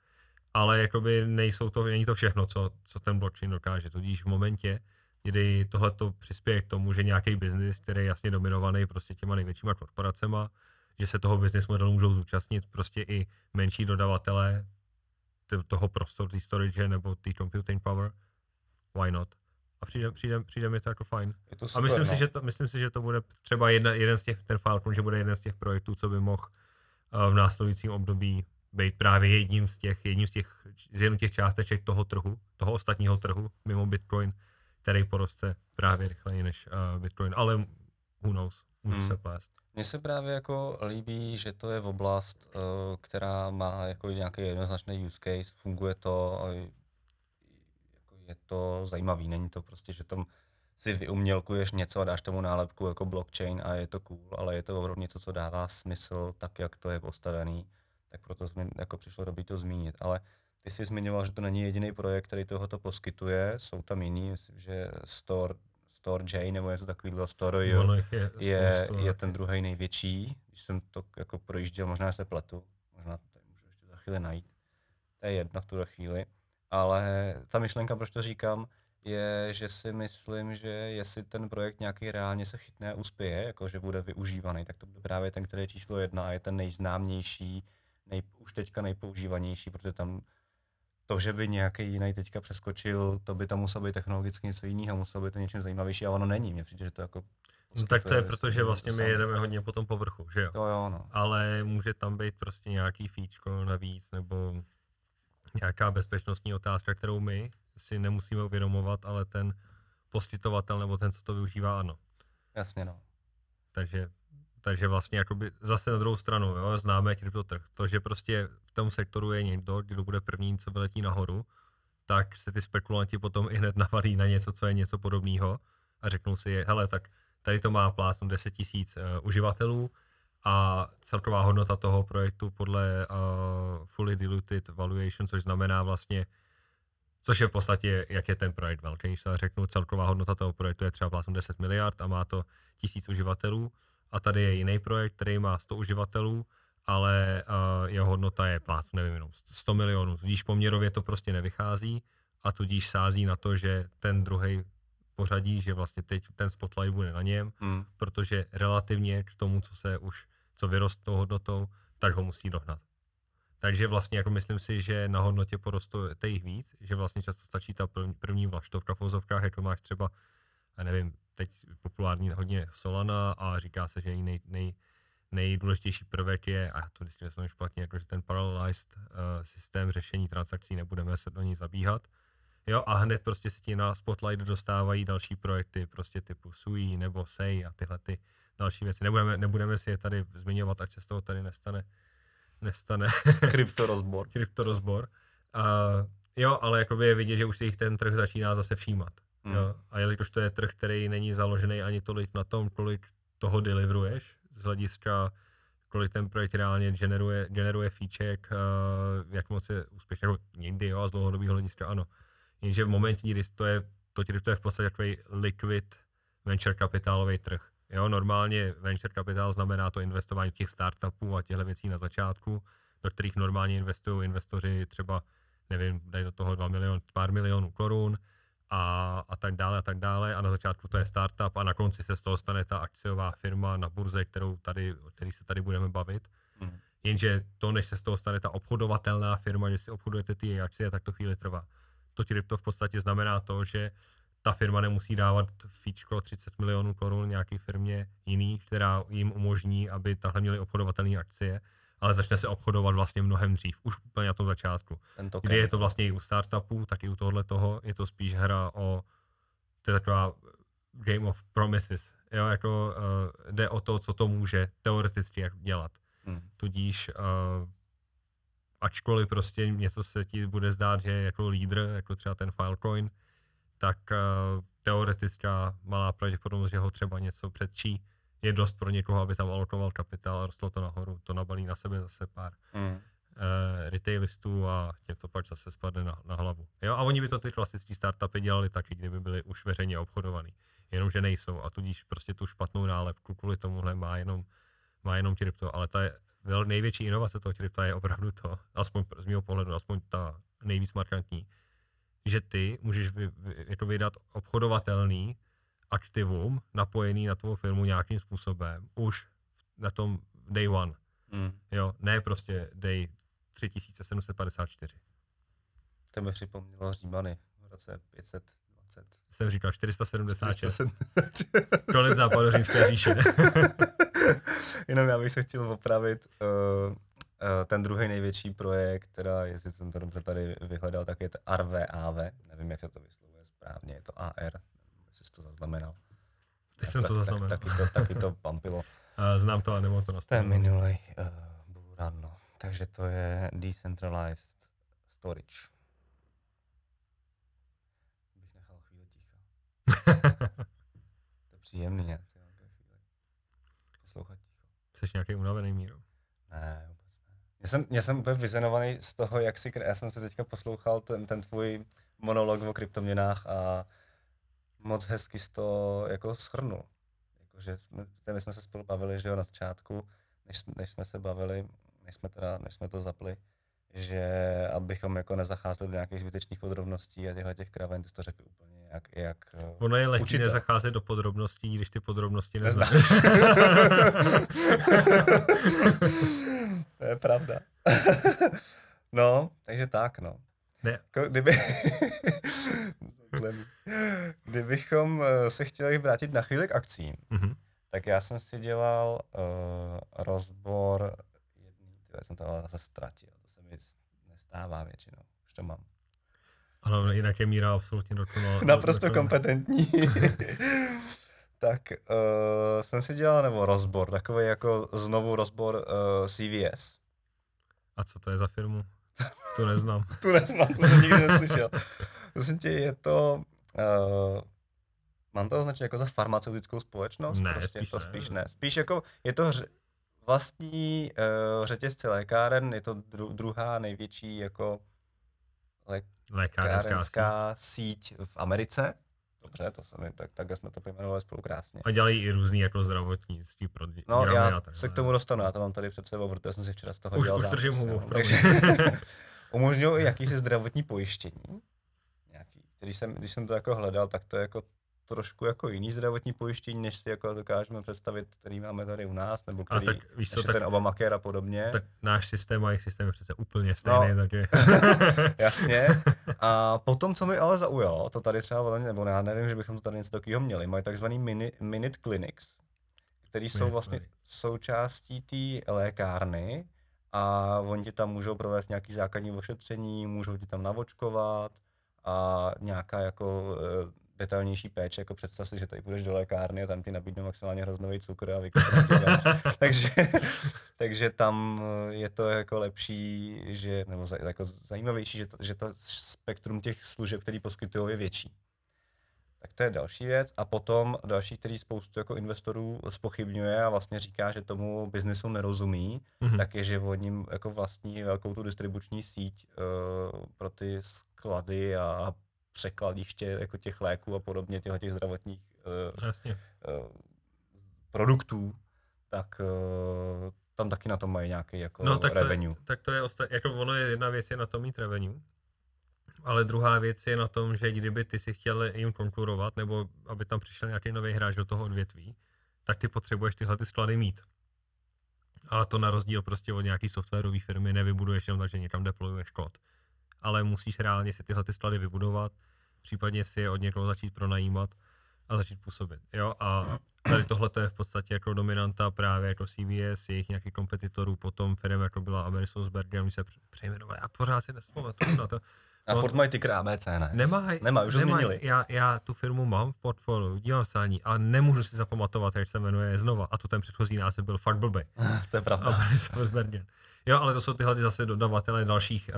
ale jakoby nejsou to, není to všechno, co, co ten blockchain dokáže, tudíž v momentě, kdy tohle to přispěje k tomu, že nějaký biznis, který je jasně dominovaný prostě těma největšíma korporacema, že se toho business modelu můžou zúčastnit prostě i menší dodavatelé toho prostoru, té storage nebo té computing power, why not? A přijde, přijde, přijde mi to jako fajn. Je to A super, myslím, no. si, že to, myslím si, že to bude třeba jedna, jeden z těch, ten Falcon, že bude jeden z těch projektů, co by mohl uh, v následujícím období být právě jedním z těch, jedním z těch, z jednou těch částeček toho trhu, toho ostatního trhu mimo Bitcoin, který poroste právě rychleji než uh, Bitcoin, ale who knows, můžu Hmm. se plést. Mně se právě jako líbí, že to je v oblast, eh, která má jako nějaký jednoznačný use case, funguje to, a je to zajímavý, není to prostě, že tam si vyumělkuješ něco a dáš tomu nálepku jako blockchain a je to cool, ale je to opravdu něco, co dává smysl tak, jak to je postavený, tak proto mi jako přišlo dobrý to zmínit, ale ty jsi zmiňoval, že to není jediný projekt, který tohoto poskytuje, jsou tam jiný, myslím, že Store, Store J nebo něco takového, Store je, je, spoustu, je ten druhý největší, když jsem to jako projížděl, možná se pletu, možná to tady můžu ještě za chvíli najít, to je jedno v tuhle chvíli, ale ta myšlenka, proč to říkám, je, že si myslím, že jestli ten projekt nějaký reálně se chytne a uspěje, jako že bude využívaný, tak to bude právě ten, který je číslo jedna a je ten nejznámější, nej, už teďka nejpoužívanější, protože tam to, že by nějaký jiný teďka přeskočil, to by to muselo být technologicky něco jiného, muselo by to něčím zajímavější a ono není. Mně přijde, že to jako... No, tak to je proto, že vlastně my jedeme hodně po tom povrchu, že jo? To jo, no. ale může tam být prostě nějaký fíčko navíc nebo nějaká bezpečnostní otázka, kterou my si nemusíme uvědomovat, ale ten poskytovatel nebo ten, co to využívá, ano. Jasně, no. Takže, takže vlastně jakoby zase na druhou stranu, jo, známe kryptotrh. To, že prostě v tom sektoru je někdo, kdo bude první, co vyletí nahoru, tak se ty spekulanti potom i hned navalí na něco, co je něco podobného a řeknou si, hele, tak tady to má plásnu 10 tisíc uh, uživatelů a celková hodnota toho projektu podle uh, fully diluted valuation, což znamená vlastně, což je v podstatě, jak je ten projekt velký, když se řeknu, celková hodnota toho projektu je třeba plásnu 10 miliard a má to tisíc uživatelů. A tady je jiný projekt, který má 100 uživatelů, ale uh, jeho hodnota je plásnu, nevím, jenom 100 milionů, tudíž poměrově to prostě nevychází a tudíž sází na to, že ten druhý pořadí, že vlastně teď ten spotlight bude na něm, Hmm. protože relativně k tomu, co se už, co vyrost tou hodnotou, tak ho musí dohnat. Takže vlastně jako myslím si, že na hodnotě poroste jich víc, že vlastně často stačí ta první, vlaštovka v vozovkách, jako máš třeba, já nevím, teď populární hodně Solana a říká se, že její nej, nej, nejdůležitější prvek je, a to vždycky nesmím špatně, jako že ten parallelized uh, systém řešení transakcí, nebudeme se do ní zabíhat. Jo, a hned prostě se ti na Spotlight dostávají další projekty, prostě typu Sui nebo Sei a tyhle ty další věci. Nebudeme, nebudeme si je tady zmiňovat, ať se z toho tady nestane, nestane Kryptorozbor. kryptorozbor. A, jo, ale jakoby je vidět, že už si jich ten trh začíná zase všímat. Hmm. Jo. A jelikož to je trh, který není založený ani tolik na tom, kolik toho deliveruješ, z hlediska, kolik ten projekt reálně generuje, generuje fíček, uh, jak moc je úspěšný, jako někdy, jo, a z dlouhodobého hlediska ano. Jenže v momentě, kdy to je, to, je v podstatě takový liquid venture kapitálový trh. Jo, normálně venture kapitál znamená to investování těch startupů a těchto věcí na začátku, do kterých normálně investují investoři třeba, nevím, dají do toho 2 milion, pár milionů korun a, a tak dále a tak dále a na začátku to je startup a na konci se z toho stane ta akciová firma na burze, kterou tady, o který se tady budeme bavit. Hmm. Jenže to, než se z toho stane ta obchodovatelná firma, že si obchodujete ty akcie, tak to chvíli trvá. To krypto v podstatě znamená to, že ta firma nemusí dávat fíčko 30 milionů korun nějaké firmě jiný, která jim umožní, aby tahle měli obchodovatelné akcie, ale začne se obchodovat vlastně mnohem dřív, už úplně na tom začátku. Kdy je to vlastně i u startupů, tak i u tohle toho je to spíš hra o, to je taková game of promises, jo, jako uh, jde o to, co to může teoreticky dělat. Hmm. Tudíž uh, ačkoliv prostě něco se ti bude zdát, že je jako lídr, jako třeba ten Filecoin, tak uh, teoretická malá pravděpodobnost, že ho třeba něco předčí, je dost pro někoho, aby tam alokoval kapitál a rostlo to nahoru. To nabalí na sebe zase pár Hmm. uh, retailistů a těm to pak zase spadne na, na hlavu. Jo, a oni by to ty klasické startupy dělali taky, kdyby byly už veřejně obchodovaný. Jenomže nejsou a tudíž prostě tu špatnou nálepku kvůli tomuhle má jenom, má jenom krypto, ale ta je, vel- největší inovace toho krypta je opravdu to, aspoň z mého pohledu, aspoň ta nejvíc markantní, že ty můžeš vy, vy, jako vydat obchodovatelný aktivum napojený na tvou firmu nějakým způsobem už na tom day one. Hmm. Jo, ne prostě day 3754. To mi připomnělo Římany v roce 520. Jsem říkal 476. 476. Konec západu římské říše. Jenom já bych se chtěl opravit. Uh, uh, ten druhý největší projekt, teda jestli jsem to dobře tady vyhledal, tak je to RVAV. Nevím, jak se to vyslovuje správně. Je to AR. Nevím, jestli jsi to zaznamenal. Teď jsem to zaznamenal. Tak, taky, to, taky to pampilo. Znám to, ale nemám to To je minulý uh, bull run, no. Takže to je decentralized storage. Bych nechal chvíli ticha. to je příjemný, ne? Ty velké chvíli. Poslouchat ticho. Jsi nějaký unavený míro. Ne, vůbec ne. Já jsem, já jsem úplně vyzenovaný z toho, jak si, já jsem se teďka poslouchal ten, ten tvůj monolog o kryptoměnách a moc hezky jsi to jako schrnul. Jakože jsme, my jsme se spolu bavili, že jo, na začátku, než, než jsme se bavili, než jsme, teda, než jsme to zapli, že abychom jako nezacházeli do nějakých zbytečných podrobností a těchto těch kraven, ty jsi to řekl úplně jak, jak eh, Ono je učitel. nezacházet do podrobností, když ty podrobnosti Neznáš. to je pravda. no, takže tak, no. Ne, Jako, kdyby... Kdybychom eh, se chtěli vrátit na chvíli k akcím, mhm. tak já jsem si dělal uh, rozbor jedný, tyhle, jsem to ale zase ztratil, nestává většinou, už to mám. ano, jinak je míra absolutně dokonalá. Naprosto dokonalá. kompetentní. tak uh, jsem si dělal, nebo rozbor, takový jako znovu rozbor uh, CVS. A co to je za firmu? To neznám. Tu neznám, to jsem nikdy neslyšel. Prosím tě, je to... Uh, mám to označit jako za farmaceutickou společnost? Ne, prostě spíš to ne. spíš ne. Spíš jako je to hř- vlastní uh, řetězce lékáren, je to dru- druhá největší jako Lékárenská síť. lékárenská síť v Americe. Dobře, to se mi, tak, tak jsme to pojmenovali spolu krásně. A dělají i různý jako zdravotnictví pro dě- No, a já se k tomu dostanu, já to mám tady před sebou, protože jsem si včera z toho Už- dělal už držím hubu, Takže umožňují jakýsi zdravotní pojištění, nějaký. Když jsem, když jsem to jako hledal, tak to je jako trošku jako jiný zdravotní pojištění, než si jako dokážeme představit, který máme tady u nás, nebo A který, tak víš co, tak, ten Obamacare a podobně. tak náš systém a jejich systém je přece úplně stejný, No. takže Jasně. A potom, co mi ale zaujalo, to tady třeba, nebo já nevím, že bychom to tady něco takového měli, mají takzvaný mini, minute clinics, který jsou vlastně clinic. součástí té lékárny a oni ti tam můžou provést nějaký základní ošetření, můžou ti tam navočkovat a nějaká jako eh, detailnější péče, jako představ si, že tady půjdeš do lékárny a tam ti nabídnou maximálně hroznový cukr a takže, takže tam je to jako lepší, že, nebo za- jako zajímavější, že to, že to spektrum těch služeb, který poskytují, je větší. Tak to je další věc. A potom další, který spoustu jako investorů spochybňuje a vlastně říká, že tomu biznesu nerozumí, Mhm. tak je, že od ním jako vlastní velkou tu distribuční síť uh, pro ty sklady a překladiště jako těch léků a podobně, těchto těch zdravotních uh, jasně. uh, produktů, tak uh, tam taky na tom mají nějaký jako No tak to, je, revenue. tak to je osta- jako ono je jedna věc je na tom mít revenue, ale druhá věc je na tom, že kdyby ty si chtěl jim konkurovat, nebo aby tam přišel nějaký nový hráč do toho odvětví, tak ty potřebuješ tyhle ty sklady mít. A to na rozdíl prostě od nějaký softwarové firmy nevybuduješ jenom tak, že někam deployuješ kód. Ale musíš reálně si tyhle ty sklady vybudovat, případně si je od někoho začít pronajímat a začít působit. Jo? A tady tohle je v podstatě jako dominanta právě jako CVS, jejich nějakých kompetitorů, potom firm jako byla Amerisonsberger, oni se pře- přejmenovali a pořád si nespamatuju na to. A no- furt mají ty ABC, ne? Nemaj, Nemaj, už nemaj. změnili. Já, já tu firmu mám v portfoliu, dívám se na ní a nemůžu si zapamatovat, jak se jmenuje znova. A to ten předchozí název byl fakt blbej. to je pravda. Amerisonsberger. Jo, ale to jsou tyhle ty zase dodavatelé dalších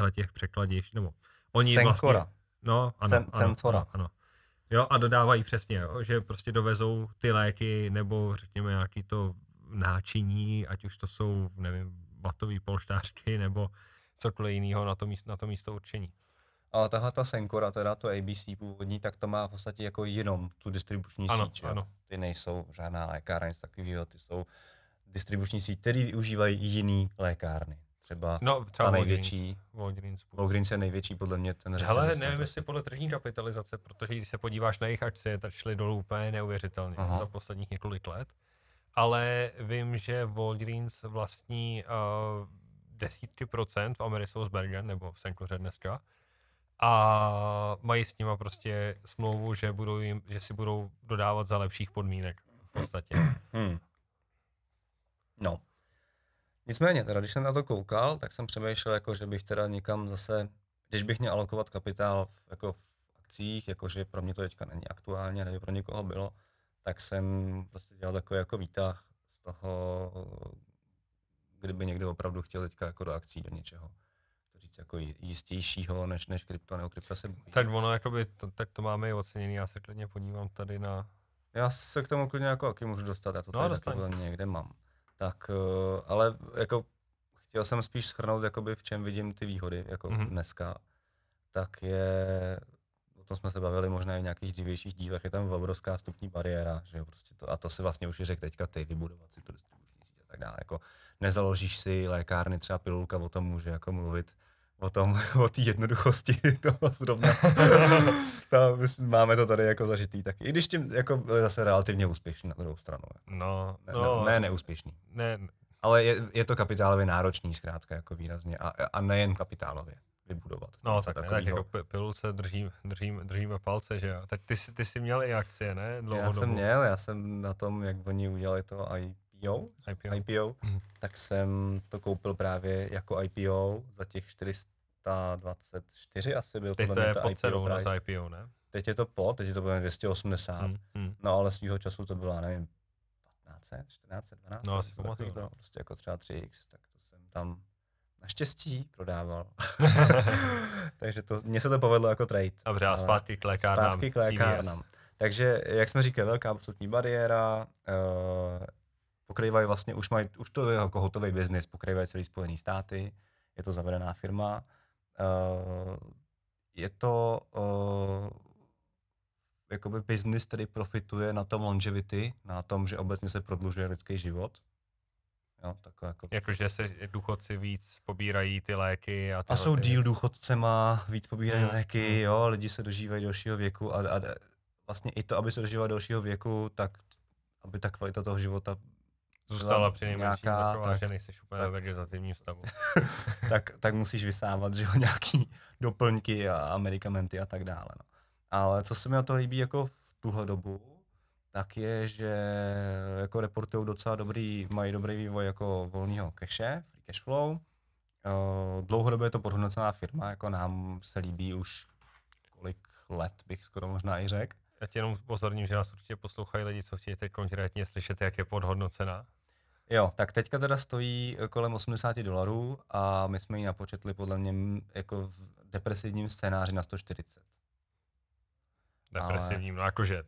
uh, těch překladišť, nebo oni Sencora. vlastně, no, ano, Cen- ano, ano, ano. Jo, a dodávají přesně, jo, že prostě dovezou ty léky, nebo řekněme nějaký to náčiní, ať už to jsou, nevím, batový polštářky, nebo cokoliv jiného na to, místo, na to místo určení. Ale tahle ta Sencora, teda to ABC původní, tak to má v podstatě jako jenom tu distribuční Ano, síť. ano. Ty nejsou žádná lékárna, nic takového, ty jsou distribuční síť, který využívají jiný lékárny. Třeba No, třeba ta největší, Walgreens. Walgreens je největší podle mě ten řetězec, nevím, no, jestli podle tržní kapitalizace, protože když se podíváš na jejich akcie, tak šly dolů úplně neuvěřitelně Aha. za posledních několik let. Ale vím, že Walgreens vlastní uh, desítky procent v Amerisonsbergen, nebo v Senkoře dneska, a mají s nima prostě smlouvu, že, budou jim, že si budou dodávat za lepších podmínek v podstatě. Hmm. No. Nicméně, teda, když jsem na to koukal, tak jsem přemýšlel, jako, že bych teda někam zase, když bych měl alokovat kapitál v, jako v akcích, jakože pro mě to teďka není aktuálně, nevím, pro někoho bylo, tak jsem prostě dělal takový jako výtah z toho, kdyby někdo opravdu chtěl teďka jako do akcí, do něčeho. To říct jako jistějšího než, než krypto, nebo krypto se bojí. Tak ono, jakoby, to, tak to máme i oceněný, já se klidně podívám tady na... Já se k tomu klidně jako taky můžu dostat, já to No, tady někde mám. Tak, eh, ale jako chtěl jsem spíš schrnout, jakoby v čem vidím ty výhody, jako Mhm. mm-hmm. dneska, tak je, o tom jsme se bavili možná i v nějakých dřívějších dílech, je tam obrovská vstupní bariéra, že jo, prostě to, a to si vlastně už i řekl teďka ty, vybudovat si tu distribuční síť a tak dále, jako nezaložíš si lékárny, třeba pilulka o tom může jako mluvit, o tom, o té jednoduchosti toho zrovna. Ta, myslím, máme to tady jako zažitý taky. I když tím jako byl zase relativně úspěšný na druhou stranu. No, Ne, no, ne, ne neúspěšný. ne, Ale je, je to kapitálově náročný zkrátka jako výrazně a, a nejen kapitálově. vybudovat. No tak, ne, tak jako pi- pilulce držím, držím, držíme palce, že jo. Tak ty, jsi- ty jsi měl i akcie, ne? já Dlouhodobu. jsem měl, já jsem na tom, jak oni udělali to IPO, IPO. IPO, Mhm. tak jsem to koupil právě jako IPO za těch 424 asi byl Teď to je to pod IPO na. IPO, ne? Teď je to pod, teď je to bude 280, Hmm, hmm. no ale svýho času to bylo, já nevím, 15, 14, 12, No, asi pamatuju, takového, prostě jako třeba 3x, tak to jsem tam naštěstí prodával. Takže to, mně se to povedlo jako trade. Dobře, a zpátky k lékárnám. Zpátky k CVS. lékárnám. Takže, jak jsme říkali, velká absolutní bariéra, uh, pokrývají vlastně, už, mají, už to je jako hotový biznis, pokrývají celý Spojený státy, je to zavedená firma. Uh, je to uh, jakoby biznis, který profituje na tom longevity, na tom, že obecně se prodlužuje lidský život. Jo, takové jako Jakože se důchodci víc pobírají ty léky a, a tyhle jsou ty díl důchodcema, víc pobírají Mm, léky, mm. jo, lidi se dožívají delšího věku a, a vlastně i to, aby se dožívali delšího věku, tak aby ta kvalita toho života Zůstala při nejmenším nějaká, taková, tak- že nejsi úplně tak- ve vegetativním stavu. tak, tak musíš vysávat, že jo, nějaký doplňky a, a medicamenty a tak dále. No. Ale co se mi na to líbí jako v tuhle dobu, tak je, že jako reportují docela dobrý, mají dobrý vývoj jako volného cache, free cash flow. Uh, dlouhodobě je to podhodnocená firma, jako nám se líbí už kolik let, bych skoro možná i řekl. Já tě jenom pozorním, že nás určitě poslouchají lidi, co chtějí teď konkrétně slyšet, jak je podhodnocená. Jo, tak teďka teda stojí eh, kolem 80 dolarů a my jsme ji napočetli podle mě m, jako v depresivním scénáři na 140. Depresivním, no jakože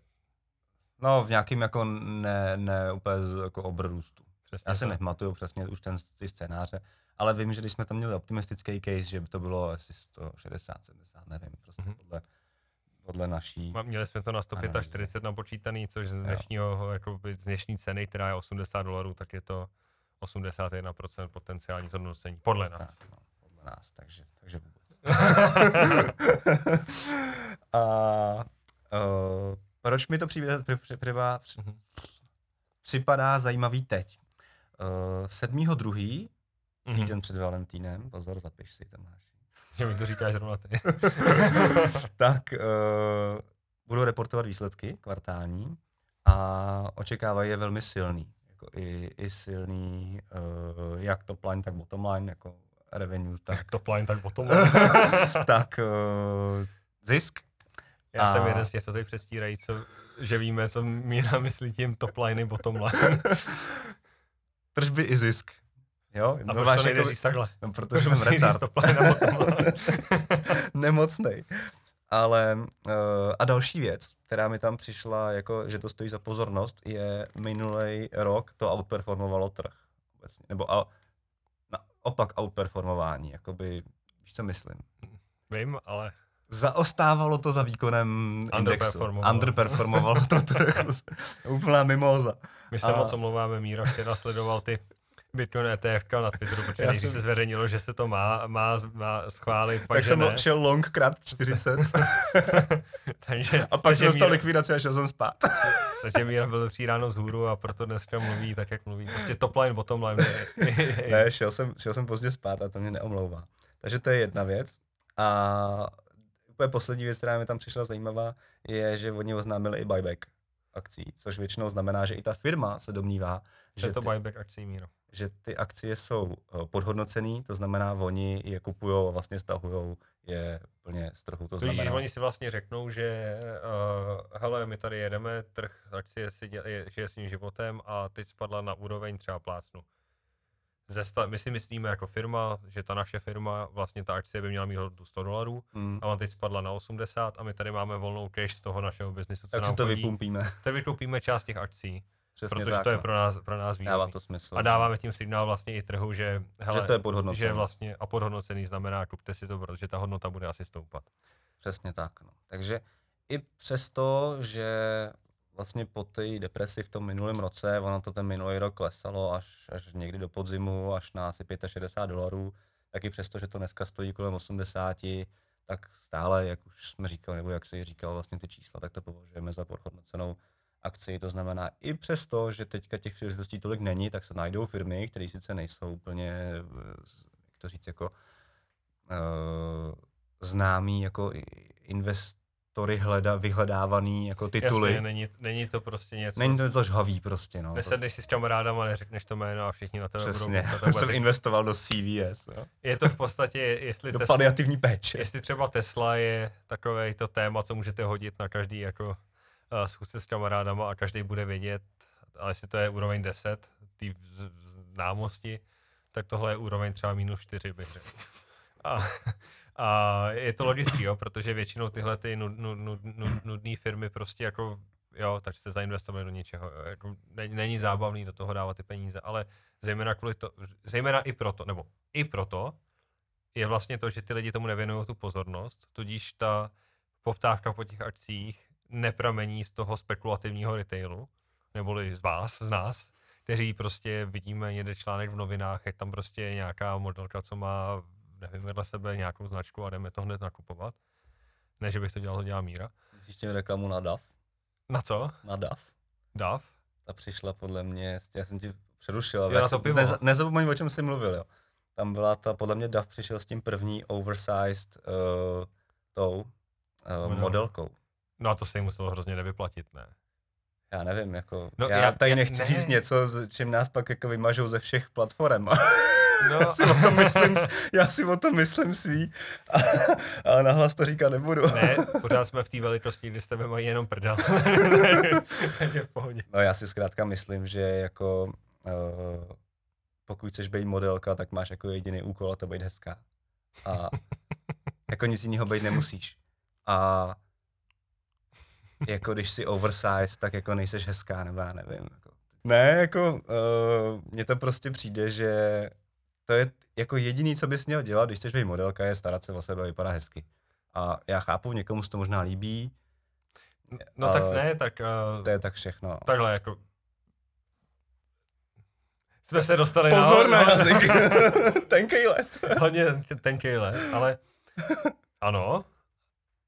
No, v nějakým jako ne, ne úplně z, jako obrůstu. přesně Já si nepamatuju přesně už ten, ty scénáře, ale vím, že když jsme tam měli optimistický case, že by to bylo asi 160, 70, nevím, prostě Mhm. podle, podle naší. Měli jsme to na 145 napočítaný, což z dnešního, jako z dnešní ceny, která je 80 dolarů, tak je to 81% potenciální zhodnocení, podle nás. Tak, no, podle nás, takže, takže vůbec. a uh, proč mi to přijde, při, při, při, při, Mhm. připadá zajímavý teď? Uh, 7.2. Mhm. týden před Valentínem, pozor, zapiš si Tomáš. Že mi to říkáš zrovna ty. tak uh, budou reportovat výsledky kvartální a očekávají je velmi silný. Jako i, i silný, uh, jak top line, tak bottom line, jako revenue, tak, tak top line, tak potom. tak uh, zisk. Já jsem A- jeden z těch, co tady předstírají, co, že víme, co Míra myslí tím top line, bottom line. Tržby i zisk. Jo? A No, proč to nejde říct takhle? No, protože jsem retard. Nemocnej. Ale uh, a další věc, která mi tam přišla, jako, že to stojí za pozornost, je minulý rok to outperformovalo trh. Obecně. Nebo a, na, opak outperformování, jakoby, víš co myslím. Vím, ale Zaostávalo to za výkonem indexu. Underperformovalo. Underperformovalo to trh. Úplná mimoza. my se A- moc omlouváme, Míra včera sledoval ty Bitcoin ETF na Twitteru, protože Já když jsem- se zveřejnilo, že se to má, má, má schválit, pak Tak jsem ne. šel long krát 40 takže, a pak jsem dostal Míra- likvidaci a šel jsem spát. Takže Míra byl tří ráno vzhůru a proto dneska mluví tak, jak mluví. Prostě top line, bottom line. Ne, šel jsem, šel jsem pozdě spát a to mě neomlouvá. Takže to je jedna věc. A úplně poslední věc, která mi tam přišla zajímavá, je, že oni oznámili i buyback akcí, což většinou znamená, že i ta firma se domnívá, že že to ty, buyback akcí, Míro. že ty akcie jsou eh, podhodnocený, to znamená, oni je kupují a vlastně stahují je plně z trhu. To To znamená, oni si vlastně řeknou, že uh, hele, my tady jedeme, trh akcie si děl, je, žije svým životem a teď spadla na úroveň třeba plácnu. Ze sta- my si myslíme jako firma, že ta naše firma, vlastně ta akcie by měla mít hodnotu 100 dolarů hmm, a ona teď spadla na 80 a my tady máme volnou cash z toho našeho biznisu, co takže nám to chodí. vypumpíme. Tak vykoupíme část těch akcí, Přesně protože tak, to je no. pro nás, pro nás Dává výhodný. to smysl. A dáváme tím signál vlastně i trhu, že, hele, že to je podhodnocené. že vlastně a podhodnocený znamená, kupte si to, protože ta hodnota bude asi stoupat. Přesně tak. No. Takže i přesto, že vlastně po té depresi v tom minulém roce, ono to ten minulý rok klesalo až, až někdy do podzimu, až na asi 65 dolarů, tak i přesto, že to dneska stojí kolem 80, tak stále, jak už jsme říkali, nebo jak se říkal vlastně ty čísla, tak to považujeme za podhodnocenou akci. To znamená, i přesto, že teďka těch příležitostí tolik není, tak se najdou firmy, které sice nejsou úplně, eh, jak to říct, jako uh, známý jako i- investory hleda, vyhledávaný jako tituly. Jasně, není, není to prostě něco... Není to to žhavý prostě, no. Nesedneš si s kamarádama, neřekneš to jméno a všichni na tebe Přesně. budou a bude Jsem tak- investoval do CVS, jo. Je to v podstatě, jestli do Tesla, paliativní péče. jestli třeba Tesla je takové to téma, co můžete hodit na každý jako uh, schůzce s kamarádama a každý bude vědět, ale jestli to je úroveň 10, té známosti, tak tohle je úroveň třeba minus 4 bych řekl. A, a je to logický, jo, protože většinou tyhle ty nud, nud, nud, nud, nudné firmy prostě jako, jo, tak jste zainvestovali do něčeho, jako není, zábavný do toho dávat ty peníze, ale zejména kvůli to, zejména i proto, nebo i proto, je vlastně to, že ty lidi tomu nevěnují tu pozornost, tudíž ta poptávka po těch akcích nepramení z toho spekulativního retailu, neboli z vás, z nás, kteří prostě vidíme někde článek v novinách, jak tam prostě je nějaká modelka, co má, nevím, vedle sebe nějakou značku a jdeme to hned nakupovat. Ne, že bych to dělal, to dělá Míra. Tím reklamu na DAF? Na co? Na DAF? DAF? Ta přišla podle mě, já jsem ti přerušil, ale nez, nezapomeň, o čem jsi mluvil, jo. Tam byla ta, podle mě DAF přišel s tím první oversized uh, tou uh, Model. modelkou. No a to se jim muselo hrozně nevyplatit, ne? Já nevím, jako, No, já, já- tady nechci ne. říct něco, čím nás pak jako vymažou ze všech platform. No, já si o tom myslím, já si o tom myslím svý, a, ale nahlas to říkat nebudu. ne, pořád jsme v té velikosti, kdy s tebe mají jenom prdel. Takže v pohodě. No já si zkrátka myslím, že jako uh, pokud chceš být modelka, tak máš jako jediný úkol a to být hezká. A jako nic jiného být nemusíš. A jako když jsi oversized, tak jako nejseš hezká, nebo já nevím. Jako. Ne, jako uh, mně to prostě přijde, že to je jako jediný, co bys měl dělat, když chceš být modelka, je starat se o sebe a vypadat hezky. A já chápu, někomu se to možná líbí, No tak ne, tak uh, to je tak všechno. takhle jako... Jsme se dostali Pozor na na... jazyk. Tenkej let. Hodně tenkej let, ale ano,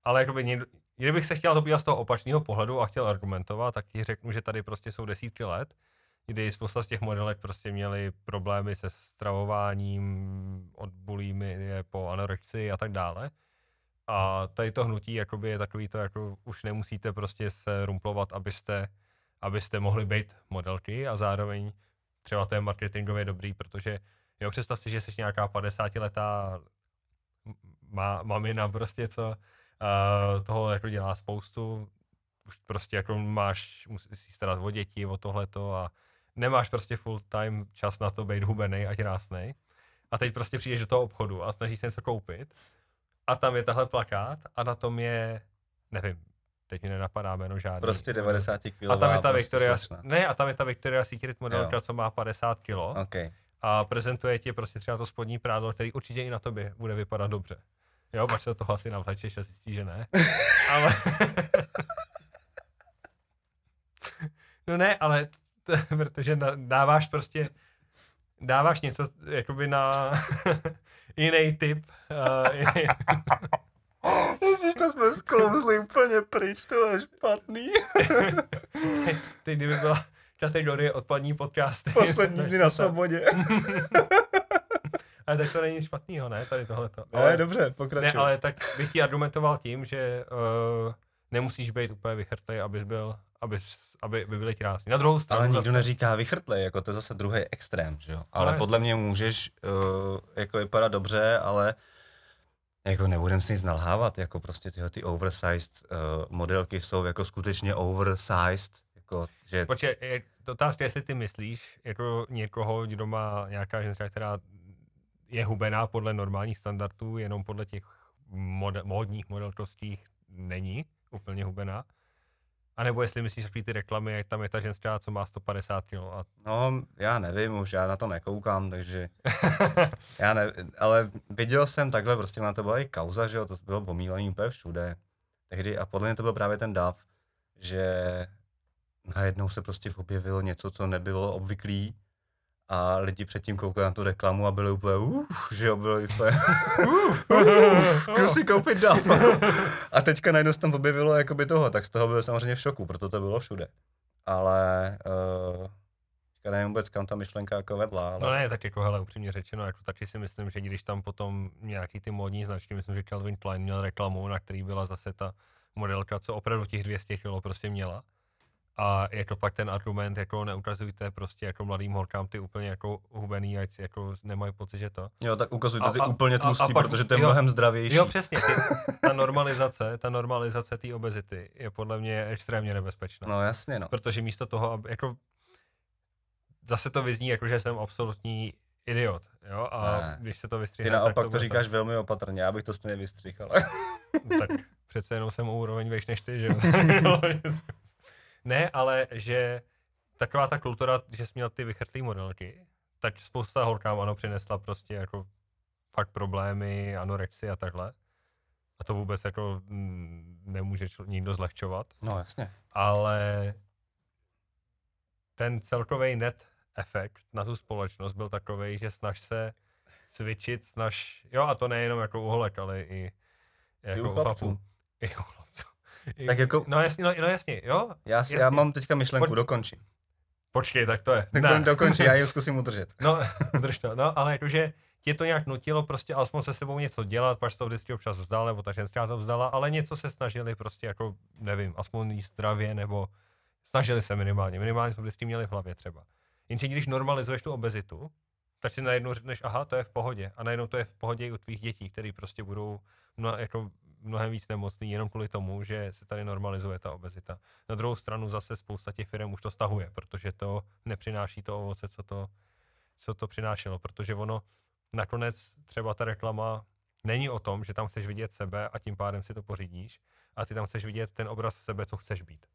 ale jakoby někdo, kdybych se chtěl to podívat z toho opačného pohledu a chtěl argumentovat, tak ti řeknu, že tady prostě jsou desítky let, kdy spousta z těch modelek prostě měli problémy se stravováním, od bulimie po anorexii a tak dále. A tady to hnutí jakoby je takový to, jako už nemusíte prostě se rumplovat, abyste, abyste mohli být modelky a zároveň třeba to je marketingově dobrý, protože jo, představ si, že jsi nějaká 50 letá má, mamina prostě, co uh, toho jako dělá spoustu, už prostě jako máš, musíš starat o děti, o tohleto a nemáš prostě full time čas na to být hubený a krásnej. A teď prostě přijdeš do toho obchodu a snažíš se něco koupit a tam je tahle plakát a na tom je, nevím, teď mi nenapadá jméno žádný. Prostě 90 kg. A tam je ta prostě Victoria, slečna. ne, a tam je ta Victoria Secret modelka, co má 50 kg OK. a prezentuje ti prostě třeba to spodní prádlo, který určitě i na tobě bude vypadat dobře. Jo, pak se toho asi navlečeš a zjistíš, že ne. Ale... no ne, ale protože dáváš prostě dáváš něco jakoby na jiný typ. Uh, jiný, Ježiš, to jsme sklouzli úplně pryč, to je špatný. teď kdyby byla kategorie odpadní podcasty. Poslední dny na svobodě. Ale tak to není nic špatného, ne? Tady tohleto. Ale dobře, pokračuj. Ne, ale tak bych ti argumentoval tím, že uh, nemusíš být úplně vychrtlý, abys byl, abys, aby, aby byli krásní. Na druhou stranu Ale nikdo zase, neříká vychrtlej, jako to je zase druhý extrém, že jo. Ale No, podle mě můžeš uh, jako vypadat dobře, ale jako nebudem si nic nalhávat, jako prostě tyhle ty oversized uh, modelky jsou jako skutečně oversized, jako, že Počkej, je to otázka, jestli ty myslíš jako někoho, kdo má nějaká ženská, která je hubená podle normálních standardů, jenom podle těch mod, módních modelkovských není úplně hubená. A nebo jestli myslíš takový ty reklamy, jak tam je ta ženská, co má 150 kg a No, já nevím, už já na to nekoukám, takže já ne, ale viděl jsem takhle, prostě na to byla i kauza, že jo, to bylo omílaný úplně všude. Tehdy a podle mě to byl právě ten dav, že najednou se prostě objevilo něco, co nebylo obvyklý a lidi předtím koukali na tu reklamu a byli úplně uh, že jo, byli úplně uh, jdu si koupit dav. a teďka najednou se tam objevilo jakoby toho, tak z toho byl samozřejmě v šoku, proto to bylo všude. Ale uh, nevím vůbec, kam ta myšlenka jako vedla, ale No ne, tak jako hele, upřímně řečeno, jako taky si myslím, že když tam potom nějaký ty módní značky, myslím, že Calvin Klein měl reklamu, na který byla zase ta modelka, co opravdu těch 200 kg prostě měla. A je to pak ten argument, jako neukazujte prostě jako mladým holkám ty úplně jako hubený, ať jako nemají pocit, že to. jo, tak ukazujte A- ty a- úplně a- a tlustý, pak- protože to je jo, mnohem zdravější. Jo, přesně, ty, ta normalizace, ta normalizace té obezity je podle mě extrémně nebezpečná. No jasně, no. Protože místo toho, aby, jako, zase to vyzní jako, že jsem absolutní idiot, jo, a Ne. když se to vystřihne, Ty tak naopak to, to říkáš velmi opatrně, já bych to stejně vystřihl. Tak, tak přece jenom jsem o úroveň vejš než ty, že jo. ne, ale že taková ta kultura, že jsi měl ty vychrtlý modelky, tak spousta holkám ano přinesla prostě jako fakt problémy, anorexie a takhle. A to vůbec jako nemůže nikdo zlehčovat. No jasně. ale ten celkový net efekt na tu společnost byl takový, že snaž se cvičit, snaž, jo a to nejenom jako u holek, ale i jako u chlapců. I u chlapců. Tak jako- No jasně, no, no jasně, jo. Já, si, já Jasně. mám teďka myšlenku, Pojď. dokončím. Počkej, tak to je. Tak Ne. dokončí, já ji zkusím udržet. No, drž to, no, ale jakože tě to nějak nutilo prostě alespoň se sebou něco dělat, pak to vždycky občas vzdal, nebo ta ženská to vzdala, ale něco se snažili prostě jako, nevím, aspoň jíst zdravě, nebo snažili se minimálně, minimálně jsme vždycky měli v hlavě třeba. Jenže když normalizuješ tu obezitu, tak si najednou řekneš, aha, to je v pohodě. A najednou to je v pohodě i u tvých dětí, který prostě budou mno, jako mnohem víc nemocný jenom kvůli tomu, že se tady normalizuje ta obezita. Na druhou stranu zase spousta těch firm už to stahuje, protože to nepřináší to ovoce, co to, co to přinášelo, protože ono nakonec třeba ta reklama není o tom, že tam chceš vidět sebe a tím pádem si to pořídíš, a ty tam chceš vidět ten obraz sebe, co chceš být.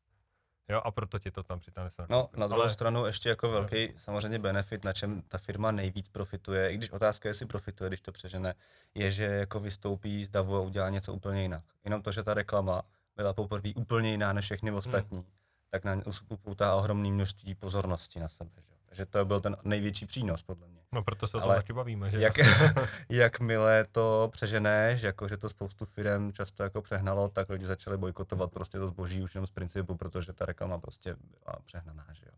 Jo, a proto ti to tam přitáhne se No, na druhou Ale- stranu ještě jako velký samozřejmě benefit, na čem ta firma nejvíc profituje, i když otázka je, jestli profituje, když to přežene, je, že jako vystoupí z davu a udělá něco úplně jinak. Jenom to, že ta reklama byla poprvé úplně jiná než všechny ostatní, tak na ně upoutá ohromné množství pozornosti na sebe. Že? Takže to byl ten největší přínos, podle mě. No proto se o tom taky bavíme, že? Jak, jakmile to přeženeš, jako že to spoustu firm často jako přehnalo, tak lidi začali bojkotovat prostě to zboží už jenom z principu, protože ta reklama prostě byla přehnaná, že jo.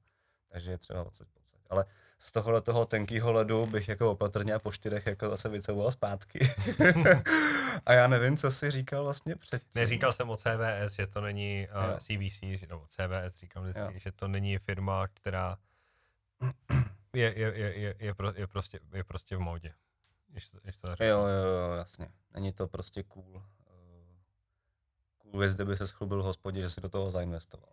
Takže je třeba odsud pocať. Ale z tohohle toho tenkýho ledu bych jako opatrně a po čtyřech jako zase vycouval zpátky. a já nevím, co jsi říkal vlastně předtím. Neříkal jsem o CVS, že to není uh, Jo. CVC, že- nebo CVS říkám vždycky, že to není firma, která je, je, je, je, je, pro, je, prostě, je prostě v módě. Když to, když to Jo, jo, jo, jasně. Není to prostě cool. eh, Cool věc, kde by se schlubil hospodě, že si do toho zainvestoval.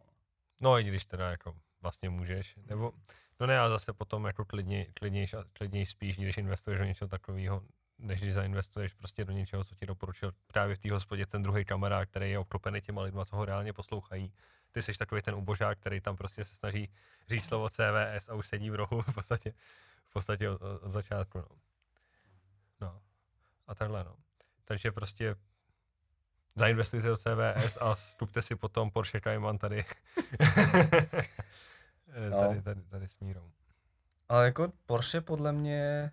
No i když teda jako vlastně můžeš, nebo no ne, a zase potom jako klidně, klidnějš, a- klidnějš spíš, když investuješ do něčeho takového, než když zainvestuješ prostě do něčeho, co ti doporučil právě v té hospodě ten druhý kamarád, který je obklopený těma lidma, co ho reálně poslouchají. Ty jsi takový ten ubožák, který tam prostě se snaží říct slovo CVS a už sedí v rohu v podstatě, v podstatě od, od začátku. No. no. A takhle, no. Takže prostě zainvestujte do CVS a skupte si potom Porsche Cayman tady. No. tady, tady, tady s mírou. Ale jako Porsche podle mě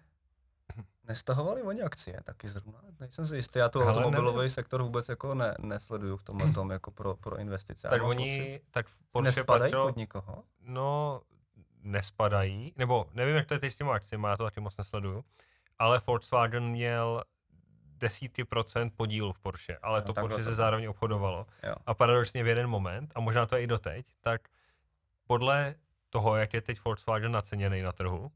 nestahovali oni akcie taky zrovna. Nejsem si jistý, já tu Hele, automobilový nevím. sektor vůbec jako ne, nesleduju v tomhle tom jako pro, pro investice. Tak oni, pocit, tak Porsche nespadají patřilo, pod nikoho. no nespadají, nebo nevím, jak to je teď s těma akcemi, já to taky moc nesleduju, ale Volkswagen měl desítky procent podílu v Porsche, ale Jo, to Porsche to se zároveň obchodovalo. Jo. A paradoxně v jeden moment, a možná to je i doteď, tak podle toho, jak je teď Volkswagen naceněný na trhu,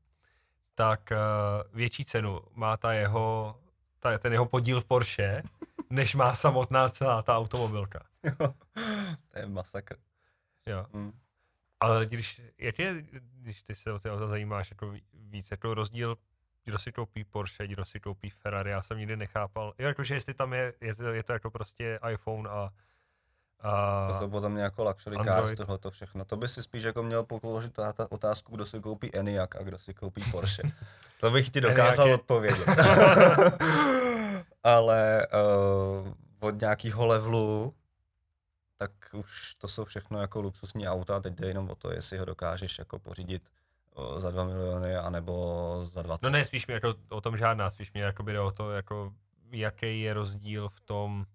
tak uh, větší cenu má ta jeho, ta, ten jeho podíl v Porsche, než má samotná celá ta automobilka. to je masakr. Jo. Hm. Ale když, jak je, když ty se o ty auta zajímáš jako ví- víc, jako rozdíl, kdo si koupí Porsche, kdo si koupí Ferrari, já jsem nikdy nechápal. Jo, jakože jestli tam je, je to, je to jako prostě iPhone a, a To jsou potom mě jako luxury cars, tohle to všechno. To by si spíš jako měl položit ta otázku, kdo si koupí Enyaq a kdo si koupí Porsche. to bych ti dokázal odpovědět. Ale uh, od nějakého levelu, tak už to jsou všechno jako luxusní auta, teď jde jenom o to, jestli ho dokážeš jako pořídit uh, za 2 miliony, anebo za 20. No ne, spíš mi jako o tom žádná, spíš mi jako jde o to, jako jaký je rozdíl v tom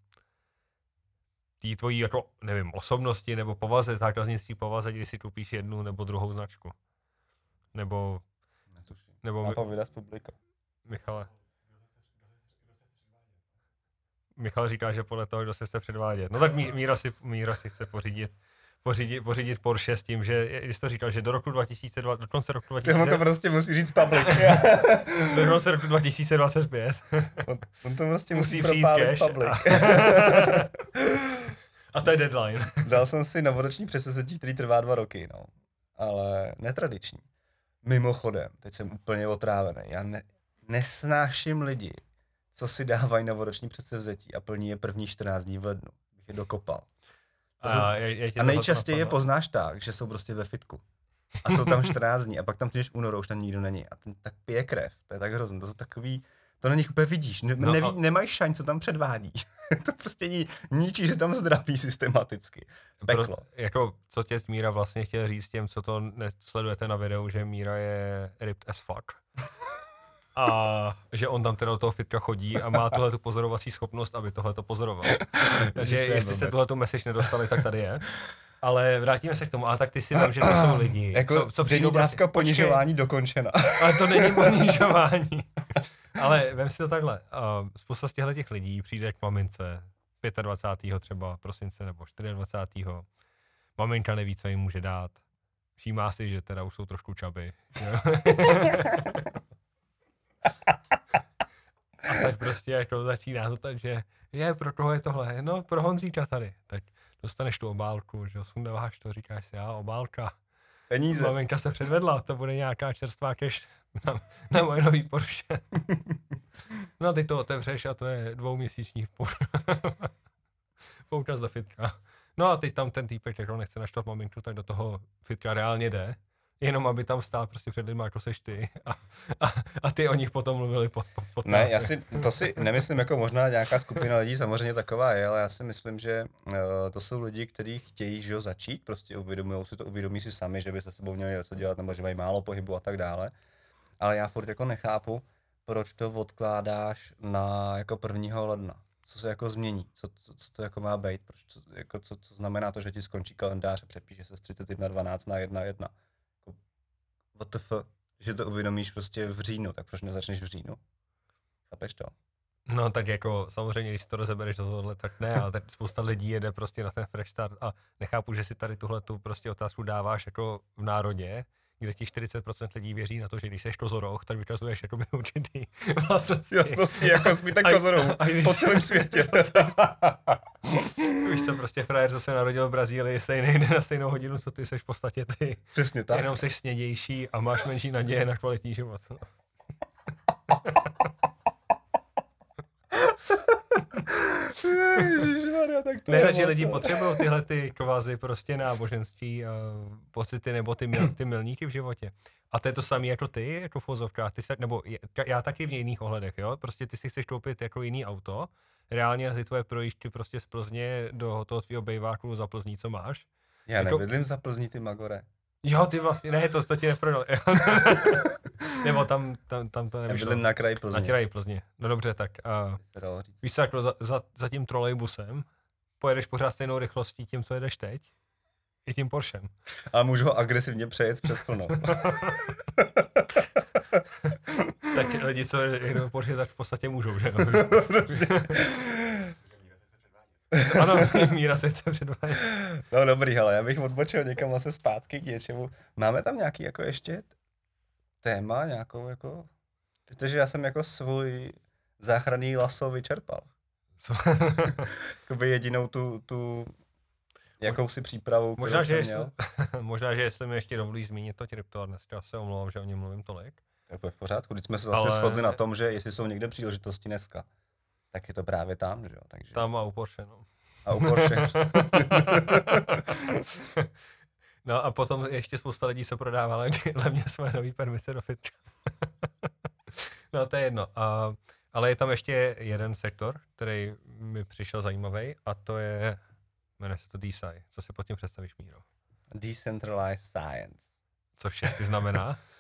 tý tvojí jako, nevím, osobnosti nebo povaze, zákaznictví povaze, když si koupíš jednu nebo druhou značku. Nebo, Netuším. nebo povědat z publika. Michale. Michal říká, že podle toho, kdo se chce předvádět. No tak Mí- Míra si, Míra si chce pořídit, pořídit, pořídit Porsche s tím, že, když to říkal, že do roku 2002, do konce roku Ty on to 2000, prostě musí říct public. do konce roku 2025 on, on to prostě musí, musí přijít public. A, a to je deadline. Dal jsem si novoroční přesezetí, který trvá dva roky, no. Ale netradiční. Mimochodem, teď jsem úplně otrávený. Já ne, nesnáším lidi, co si dávají novoroční předsevzetí a plní je první 14 dní v lednu. Bych je dokopal. A, je, je A nejčastěji je poznáš tak, že jsou prostě ve fitku. A jsou tam 14 dní a pak tam přijdeš únoru, už tam nikdo není. A ten tak pije krev. To je tak hrozné. To jsou takový, to na nich úplně vidíš. Ne, No neví, a- Nemají šanc, co tam předvádí. to prostě ní, ničí se tam zdraví systematicky. Peklo. Pro, jako, co tě Míra vlastně chtěl říct těm, co to nesledujete na videu, že Míra je ripped as fuck. A že on tam teda do toho fitka chodí a má tuhle tu pozorovací schopnost, aby tohle to pozoroval. Takže je jestli jste tuhle tu message nedostali, tak tady je. Ale vrátíme se k tomu. A tak ty si tam, že to jsou lidi. Jako co, co přijdou dávka počkej, ponižování dokončena. Ale to není ponižování. Ale vem si to takhle. Uh, spousta z těchto těch lidí přijde k mamince 25. třeba prosince nebo 24. Maminka neví, co jim může dát. Všímá si, že teda už jsou trošku čaby. A tak prostě jako začíná to tak, že je, pro koho je tohle? No, pro Honzíka tady. Tak dostaneš tu obálku, že jo, sundáváš to, říkáš si, já, obálka. Peníze. Maminka se předvedla, to bude nějaká čerstvá cash na, na můj nový Porsche. No a ty to otevřeš a to je dvouměsíční pou- poukaz do fitka. No a teď tam ten týpek, jak on nechce naštvat maminku, tak do toho fitka reálně jde. Jenom aby tam stál prostě před lidmi, jako seš ty. A, a, a ty o nich potom mluvili pod, pod, pod Ne, já si, to si nemyslím jako možná nějaká skupina lidí, samozřejmě taková je, ale já si myslím, že uh, to jsou lidi, kteří chtějí že jo, začít, prostě uvědomují si to, uvědomí si sami, že by se sebou měli něco dělat, nebo že mají málo pohybu a tak dále. Ale já furt jako nechápu, proč to odkládáš na jako 1. ledna. Co se jako změní? Co, co, co to jako má být? Proč, co, jako, co, co, znamená to, že ti skončí kalendář a přepíše se z 31.12 na 1.1? Jako, what the fuck? Že to uvědomíš prostě v říjnu, tak proč nezačneš v říjnu? Chápeš to? No tak jako samozřejmě, když to rozebereš do tohohle, tak ne, ale tak spousta lidí jede prostě na ten fresh start a nechápu, že si tady tuhle tu prostě otázku dáváš jako v národě, kde ti 40% lidí věří na to, že když seš kozoroch, tak vykazuješ jakoby určitý vlastnosti. Jasnosti, jako zbytek když- po celém světě. Víš co, prostě frajer, co se narodil v Brazílii, stejný den na stejnou hodinu, co ty seš v podstatě ty. Přesně tak. Jenom seš snědější a máš menší naděje na kvalitní život. Ježišmarja, tak to Ne, moc, lidi ale- potřebují tyhle ty kvazi prostě náboženství, uh, pocity nebo ty, mil, ty milníky v životě. A to je to samé jako ty, jako v vozovkách, ty se, nebo já taky v jiných ohledech, jo, prostě ty si chceš koupit jako jiný auto, reálně ty tvoje projížďky prostě z Plzně do toho tvýho bejváku za Plzní, co máš. Já jako- nebydlím za Plzní ty Magore. Jo, ty vlastně, ne, to, to ti neprodal. nebo tam, tam, tam to Já nevyšlo. bydlím na kraji Na Plzně. kraji Plzně. No dobře, tak uh, se víš co, jako za, za, za tím trolejbusem pojedeš pořád stejnou rychlostí tím, co jedeš teď, i tím Porschem. A můžu ho agresivně přejet přes plnou. Tak lidi, co jedou Porsche, tak v podstatě můžou, že jo? ano, Míra se chce předvádět. No dobrý, ale já bych odbočil někam zase zpátky k něčemu. Máme tam nějaký jako ještě téma, nějakou jako... Protože já jsem jako svůj záchranný laso vyčerpal. Co? Jakoby jedinou tu, tu jakousi přípravu, kterou možná, že jsem měl. možná, že jestli mi ještě dovolí zmínit to krypto, a dneska se omlouvám, že o něm mluvím tolik. To je úplně v pořádku. Když jsme se zase Ale- shodli na tom, že jestli jsou někde příležitosti dneska, tak je to právě tam, že jo. Takže... Tam a u Porsche, no. A u Porsche. No a potom ještě spousta lidí se prodávalo levně své nový permise do fitka. no to je jedno. A, ale je tam ještě jeden sektor, který mi přišel zajímavý a to je, jmenuje se to DSI. Co si pod tím představíš, Míro? Decentralized Science. Co šestý znamená?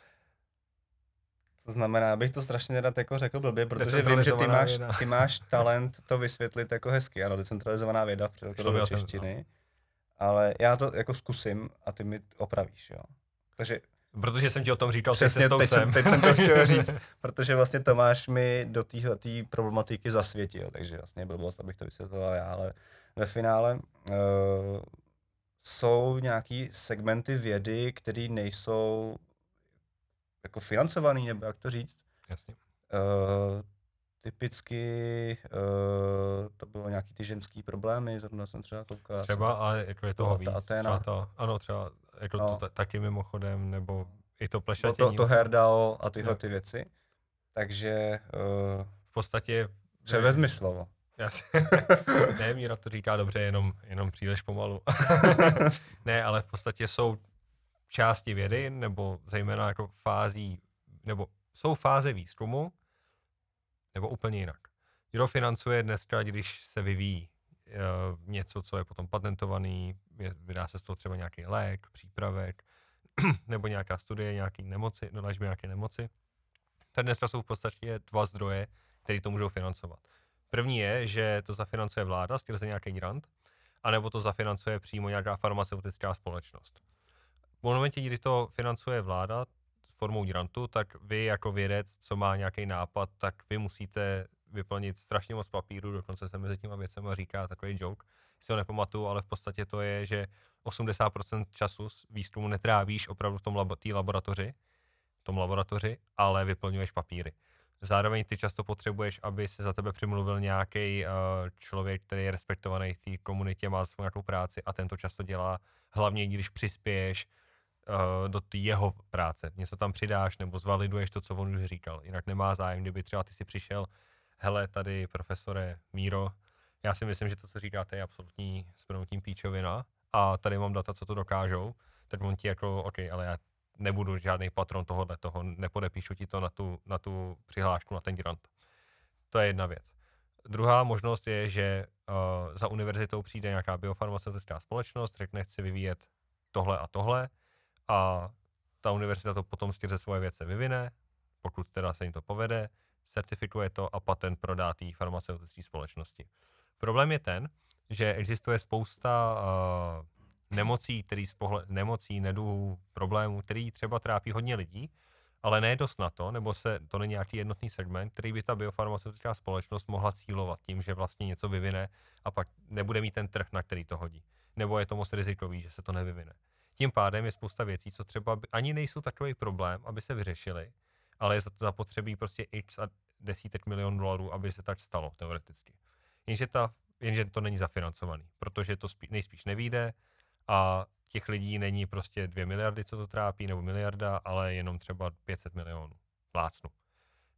To znamená, abych to strašně rád jako řekl blbě, protože vím, že ty máš, věda. ty máš talent to vysvětlit jako hezky. Ano, decentralizovaná věda v překladu do češtiny. Ale já to jako zkusím a ty mi opravíš, jo. Takže Protože jsem ti o tom říkal, Přesně, teď sem. jsem, teď jsem to chtěl říct, protože vlastně Tomáš mi do téhle problematiky zasvětil, takže vlastně blbost, abych to vysvětloval já, ale ve finále uh, jsou nějaký segmenty vědy, které nejsou jako financovaný, nebo jak to říct. Jasně. Uh, typicky uh, to bylo nějaký ty ženský problémy, zrovna jsem třeba koukal. Třeba, ale jako je toho To- víc. ta. Třeba to, ano, třeba jako No. to ta- taky mimochodem, nebo i to Bylo plešatění. to, to Herdal a tyhle Jo. ty věci. Takže uh, V podstatě... převezmi slovo. Já si, ne, Míra to říká dobře, jenom, jenom příliš pomalu. ne, ale v podstatě jsou části vědy, nebo zejména jako fází, nebo jsou fáze výzkumu, nebo úplně jinak. Kdo financuje dneska, když se vyvíjí uh, něco, co je potom patentovaný, je, vydá se z toho třeba nějaký lék, přípravek, nebo nějaká studie, nějaký nemoci, do léčby nějaké nemoci. Tak dneska jsou v podstatě dva zdroje, které to můžou financovat. První je, že to zafinancuje vláda skrze nějaký grant, anebo to zafinancuje přímo nějaká farmaceutická společnost. V momentě, kdy to financuje vláda formou grantu, tak vy jako vědec, co má nějaký nápad, tak vy musíte vyplnit strašně moc papíru, dokonce se mezi těma věcmi říká takový joke, si ho nepamatuju, ale v podstatě to je, že 80% času výzkumu netrávíš opravdu v tom labo, té laboratoři, v tom laboratoři, ale vyplňuješ papíry. Zároveň ty často potřebuješ, aby se za tebe přimluvil nějaký uh, člověk, který je respektovaný v té komunitě, má svou nějakou práci a ten to často dělá, hlavně když přispěješ do té jeho práce. Něco tam přidáš nebo zvaliduješ to, co on už říkal. Jinak nemá zájem, kdyby třeba ty si přišel, hele, tady profesore Míro, já si myslím, že to, co říkáte, je absolutní s proměnutím píčovina a tady mám data, co to dokážou, tak on ti jako, OK, ale já nebudu žádný patron tohohle, toho, nepodepíšu ti to na tu, na tu přihlášku, na ten grant. To je jedna věc. Druhá možnost je, že uh, za univerzitou přijde nějaká biofarmaceutická společnost, řekne, chci vyvíjet tohle a tohle a ta univerzita to potom skrze svoje věce vyvine, pokud teda se jim to povede, certifikuje to a patent prodá té farmaceutické společnosti. Problém je ten, že existuje spousta uh, nemocí, který z pohled, nemocí, neduhů, problémů, který třeba trápí hodně lidí, ale ne dost na to, nebo se to není nějaký jednotný segment, který by ta biofarmaceutická společnost mohla cílovat tím, že vlastně něco vyvine a pak nebude mít ten trh, na který to hodí. Nebo je to moc rizikový, že se to nevyvine. Tím pádem je spousta věcí, co třeba ani nejsou takový problém, aby se vyřešily, ale je za to zapotřebí prostě x a desítek milionů dolarů, aby se tak stalo teoreticky. Jenže, ta, jenže to není zafinancovaný, protože to spí, nejspíš nevíde a těch lidí není prostě dvě miliardy, co to trápí, nebo miliarda, ale jenom třeba 500 milionů. Plácnu.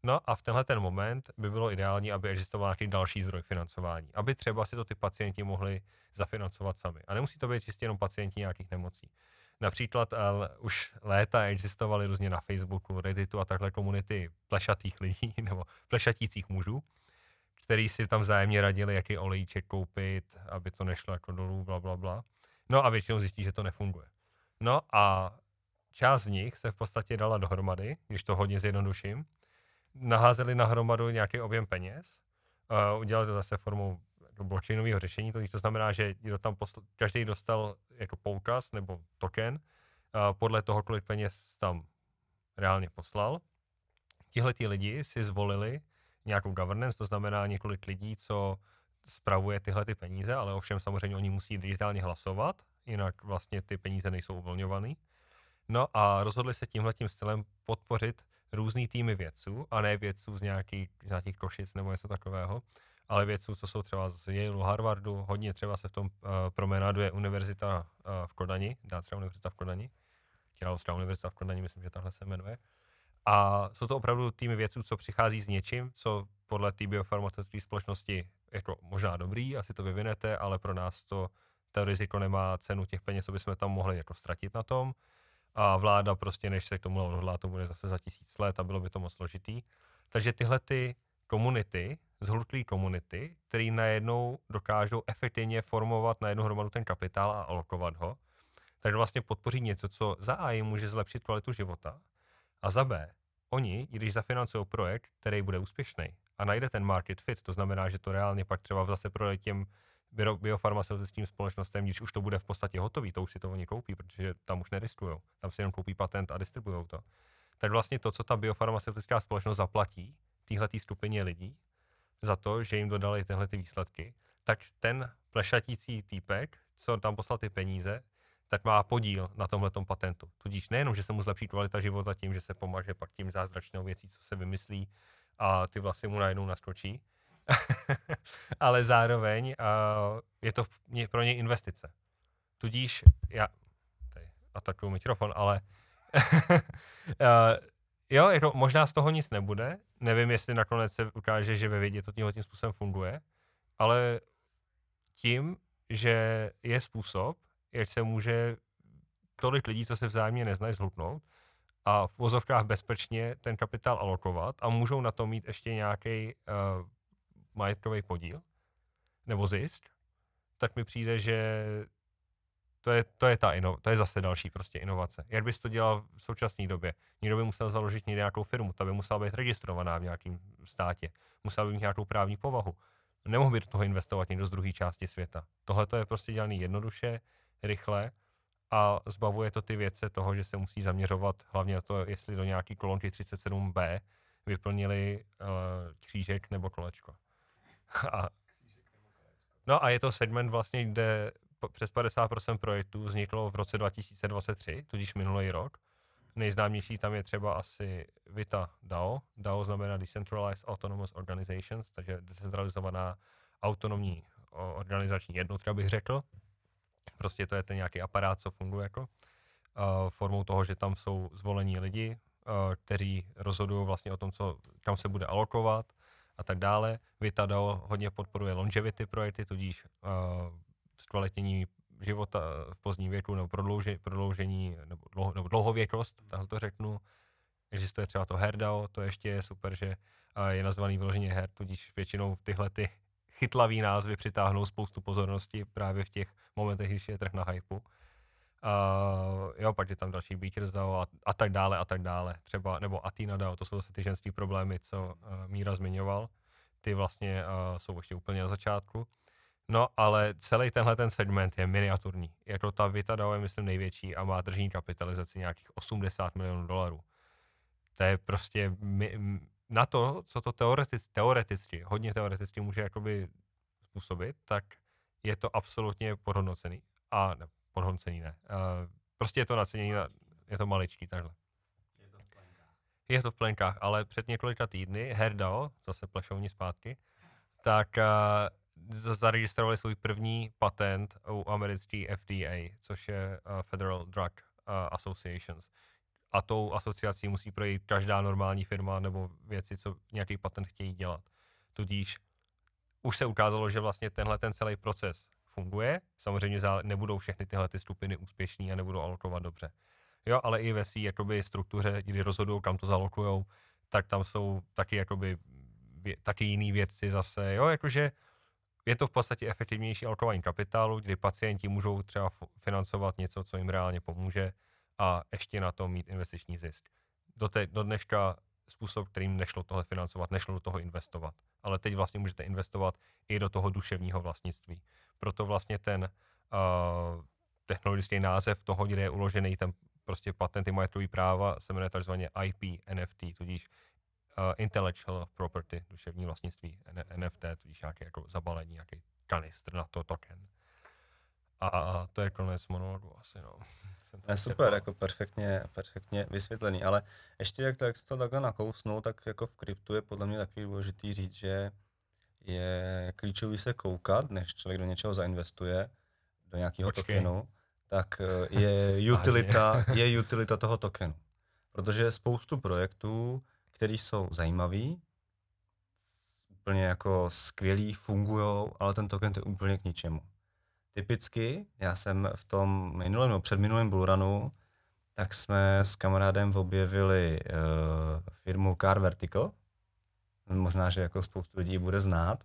No a v tenhle ten moment by bylo ideální, aby existoval nějaký další zdroj financování, aby třeba si to ty pacienti mohli zafinancovat sami. A nemusí to být čistě jenom pacienti nějakých nemocí. Například uh, už léta existovaly různě na Facebooku, Redditu a takhle komunity plešatých lidí nebo plešatících mužů, který si tam vzájemně radili, jaký olejček koupit, aby to nešlo jako dolů, bla, bla, bla. No a většinou zjistí, že to nefunguje. No a část z nich se v podstatě dala dohromady, když to hodně zjednoduším, naházeli na hromadu nějaký objem peněz, uh, udělali to zase formou jako blockchainového řešení, to, to znamená, že kdo tam posl- každý dostal jako poukaz nebo token uh, podle toho, kolik peněz tam reálně poslal. Tihle ti lidi si zvolili nějakou governance, to znamená několik lidí, co spravuje tyhle ty peníze, ale ovšem samozřejmě oni musí digitálně hlasovat, jinak vlastně ty peníze nejsou uvolňovaný. No a rozhodli se tímhletím stylem podpořit různý týmy vědců, a ne vědců z, nějaký, z nějakých košic nebo něco takového, ale vědců, co jsou třeba z Yale, Harvardu, hodně třeba se v tom uh, promenáduje univerzita uh, v Kodani, dá třeba univerzita v Kodani, Královská univerzita v Kodani, myslím, že tahle se jmenuje. A jsou to opravdu týmy vědců, co přichází s něčím, co podle té biofarmaceutické společnosti jako možná dobrý, asi to vyvinete, ale pro nás to, to riziko nemá cenu těch peněz, co bychom tam mohli jako ztratit na tom. A vláda prostě, než se k tomu odhodlá, to bude zase za tisíc let a bylo by to moc složitý. Takže tyhle ty komunity, zhluklý komunity, který najednou dokážou efektivně formovat na jednu hromadu ten kapitál a alokovat ho, tak vlastně podpoří něco, co za A jim může zlepšit kvalitu života a za B, oni, když zafinancují projekt, který bude úspěšný a najde ten market fit, to znamená, že to reálně pak třeba zase projde těm biofarmaceutickým společnostem, když už to bude v podstatě hotový, to už si to oni koupí, protože tam už neriskujou. Tam si jenom koupí patent a distribuujou to. Tak vlastně to, co ta biofarmaceutická společnost zaplatí téhle skupině lidí za to, že jim dodali tyhle ty výsledky, tak ten plešatící týpek, co tam poslal ty peníze, tak má podíl na tomhle patentu. Tudíž nejenom, že se mu zlepší kvalita života tím, že se pomaže pak tím zázračnou věcí, co se vymyslí a ty vlasy mu najednou naskočí, ale zároveň uh, je to pro něj investice. Tudíž já tady atakuju mikrofon, ale uh, jo, jako možná z toho nic nebude. Nevím, jestli nakonec se ukáže, že ve vědě to tímhle tím způsobem funguje, ale tím, že je způsob, jak se může tolik lidí, co se vzájemně neznají, zhlupnout a v vozovkách bezpečně ten kapitál alokovat a můžou na to mít ještě nějaký uh, majetkový podíl nebo zisk, tak mi přijde, že to je, to je, ta ino, to je zase další prostě inovace. Jak bys to dělal v současné době? Někdo by musel založit nějakou firmu, ta by musela být registrovaná v nějakém státě, musela by mít nějakou právní povahu. Nemohl by do toho investovat někdo z druhé části světa. Tohle to je prostě dělané jednoduše, rychle a zbavuje to ty věce toho, že se musí zaměřovat hlavně na to, jestli do nějaký kolonky 37B vyplnili uh, křížek nebo kolečko. A, no a je to segment vlastně, kde přes 50% projektů vzniklo v roce 2023, tudíž minulý rok. Nejznámější tam je třeba asi Vita DAO. DAO znamená Decentralized Autonomous Organizations, takže decentralizovaná autonomní organizační jednotka, bych řekl. Prostě to je ten nějaký aparát, co funguje jako uh, formou toho, že tam jsou zvolení lidi, uh, kteří rozhodují vlastně o tom, co, kam se bude alokovat, a tak dále. Vitadao hodně podporuje longevity projekty, tudíž uh, zkvalitnění života v pozdním věku nebo prodlouži, prodloužení nebo, dlouho, nebo dlouhověkost, takhle to řeknu. Existuje třeba to Herdao, to ještě je super, že uh, je nazvaný vyloženě her, tudíž většinou tyhle ty chytlavý názvy přitáhnou spoustu pozornosti právě v těch momentech, když je trh na hypu. Uh, jo, pak je tam další Beakers DAO a, a tak dále a tak dále. Třeba, nebo Athena DAO, to jsou zase ty ženský problémy, co uh, Míra zmiňoval. Ty vlastně uh, jsou ještě úplně na začátku. No, ale celý tenhle ten segment je miniaturní. Jako ta Vita DAO je, myslím, největší a má tržní kapitalizaci nějakých 80 milionů dolarů. To je prostě mi, na to, co to teoreticky, teoreticky, hodně teoreticky může jakoby způsobit, tak je to absolutně podhodnocený. A ne, podhodnocený ne. Uh, prostě je to nacenění, na, je to maličký takhle. Je to v plenkách. Je to v plenkách, ale před několika týdny Herdao, zase plešovní zpátky, tak uh, zaregistrovali svůj první patent u americký FDA, což je uh, Federal Drug uh, Associations. A tou asociací musí projít každá normální firma nebo věci, co nějaký patent chtějí dělat. Tudíž už se ukázalo, že vlastně tenhle ten celý proces funguje. Samozřejmě nebudou všechny tyhle ty skupiny úspěšní a nebudou alokovat dobře. Jo, ale i ve své jakoby, struktuře, kdy rozhodují, kam to zalokujou, tak tam jsou taky, jakoby, taky jiný vědci zase. Jo, jakože je to v podstatě efektivnější alokování kapitálu, kdy pacienti můžou třeba financovat něco, co jim reálně pomůže a ještě na to mít investiční zisk. Do, te, do dneška způsob, kterým nešlo tohle financovat, nešlo do toho investovat. Ale teď vlastně můžete investovat i do toho duševního vlastnictví. Proto vlastně ten uh, technologický název toho, kde je uložený ten prostě patenty majetkový práva, se jmenuje takzvaně IP NFT, tudíž uh, Intellectual Property, duševní vlastnictví, NFT, tudíž nějaké jako zabalení, nějaký kanistr na to token. A to je konec monologu asi, no. To je super, jako perfektně, perfektně vysvětlený, ale ještě jak to, jak to takhle nakousnul, tak jako v kryptu je podle mě taky důležitý říct, že je klíčový se koukat, než člověk do něčeho zainvestuje, do nějakého Počkej. tokenu, tak eh, je utilita, je utilita toho tokenu. Protože je spoustu projektů, které jsou zajímavý, úplně jako skvělý, fungují, ale ten token je úplně k ničemu. Typicky, já jsem v tom minulém, no před minulém bullrunu, tak jsme s kamarádem objevili uh, firmu Car Vertical. Možná, že jako spoustu lidí bude znát.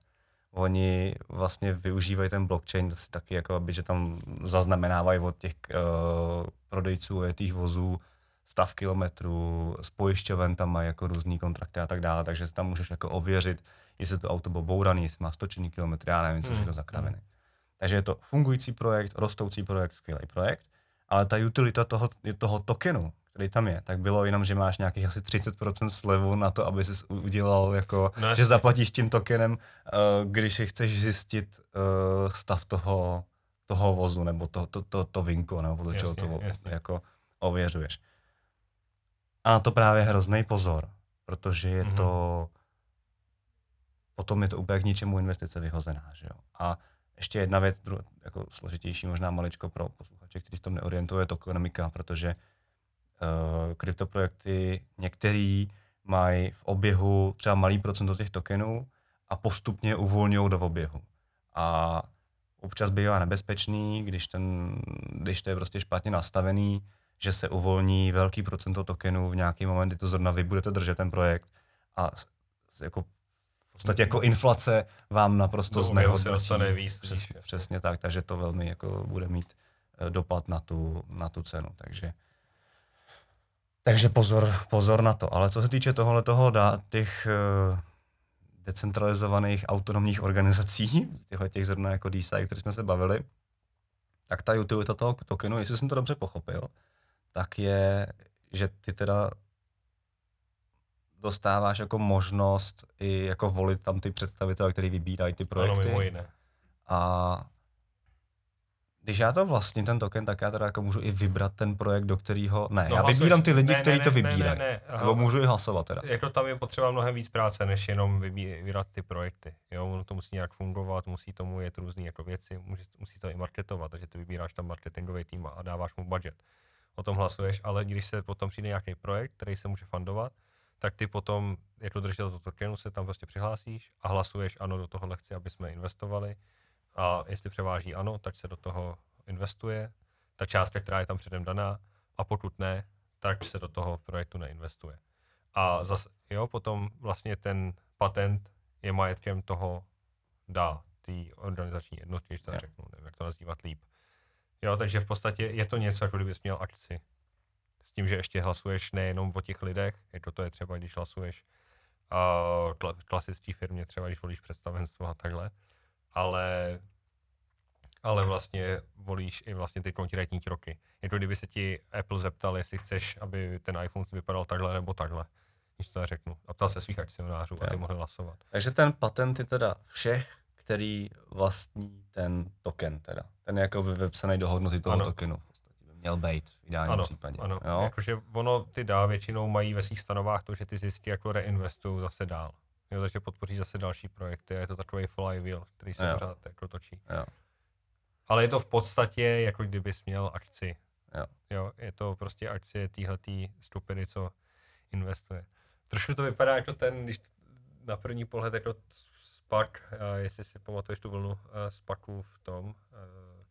Oni vlastně využívají ten blockchain si taky, jako aby, že tam zaznamenávají od těch uh, prodejců těch vozů stav kilometrů, s pojišťoven tam mají jako různý kontrakty a tak dále, takže tam můžeš jako ověřit, jestli to auto bylo bouraný, jestli má stočený kilometr, já nevím, co Hmm. všechno zakravený. Takže je to fungující projekt, rostoucí projekt, skvělý projekt, ale ta utilita toho, toho tokenu, který tam je, tak bylo jenom, že máš nějakých asi 30% slevu na to, aby si udělal jako, No že zaplatíš tím tokenem, uh, když si chceš zjistit uh, stav toho, toho vozu, nebo to, to, to, to vinko, nebo to, čeho to jasně. jako ověřuješ. A na to právě hrozný pozor, protože je Mhm. to, potom je to úplně k ničemu investice vyhozená, že jo. A ještě jedna věc, dru- jako složitější možná maličko pro posluchače, kteří se tom neorientují, je to ekonomika, protože uh, kryptoprojekty některý mají v oběhu třeba malý procento těch tokenů a postupně uvolňují do oběhu. A občas bývá nebezpečný, když, ten, když to je prostě špatně nastavený, že se uvolní velký procento tokenů v nějaký moment, kdy to zrovna vy budete držet ten projekt a jako v podstatě jako inflace vám naprosto oběhu se dostane víc, Přes, víš. přesně tak, takže to velmi jako bude mít eh, dopad na tu, na tu cenu. Takže, takže pozor, pozor na to. Ale co se týče tohohle toho těch eh, decentralizovaných autonomních organizací, těchto těch zrovna jako DeSci, které jsme se bavili, tak ta utilita toho tokenu, jestli jsem to dobře pochopil, tak je, že ty teda dostáváš jako možnost i jako volit tam ty představitele, který vybírají ty Ano, projekty. mimo jiné. A když já to vlastně ten token, tak já teda jako můžu i vybrat ten projekt, do kterého... Ne, No, já hlasuješ- vybírám ty lidi, ne, kteří ne, to ne, ne, vybírají. ne, ne, aha. Nebo můžu i hlasovat teda. Jako tam je potřeba mnohem víc práce, než jenom vybí- vybírat ty projekty. Jo, ono to musí nějak fungovat, musí tomu jet různé jako věci, musí, musí to i marketovat, takže ty vybíráš tam marketingový tým a dáváš mu budget. O tom hlasuješ, ale když se potom přijde nějaký projekt, který se může fundovat, tak ty potom jako držitel toho tokenu se tam prostě přihlásíš a hlasuješ ano, do tohohle chci, aby jsme investovali. A jestli převáží ano, tak se do toho investuje, ta částka, která je tam předem daná, a pokud ne, tak se do toho projektu neinvestuje. A zase, jo, potom vlastně ten patent je majetkem toho dá, té organizační jednotky, když to Jo. řeknu, nevím, jak to nazývat líp. Jo, takže v podstatě je to něco, jako kdybys měl akci. S tím, že ještě hlasuješ nejenom o těch lidech, jako to je třeba, když hlasuješ v klasické firmě, třeba když volíš představenstvo a takhle, ale ale vlastně volíš i vlastně ty konkrétní kroky. Jako kdyby se ti Apple zeptal, jestli chceš, aby ten iPhone vypadal takhle nebo takhle, když to řeknu. A ptal se svých akcionářů a ty mohli hlasovat. Takže ten patent je teda všech, který vlastní ten token teda. Ten je jako vypsaný do hodnoty toho Ano. tokenu. By měl být v ideálním Ano, případě. ano. Jo? Jakože ono ty dá většinou mají ve svých stanovách to, že ty zisky jako reinvestují zase dál. Jo, takže podpoří zase další projekty a je to takový flywheel, který se Jo. pořád jako točí. Jo. Ale je to v podstatě, jako kdybys měl akci. Jo. jo je to prostě akcie téhletý stupidy, co investuje. Trošku to vypadá jako ten, když na první pohled jako spak, a jestli si pamatuješ tu vlnu eh, spaků v tom. eh,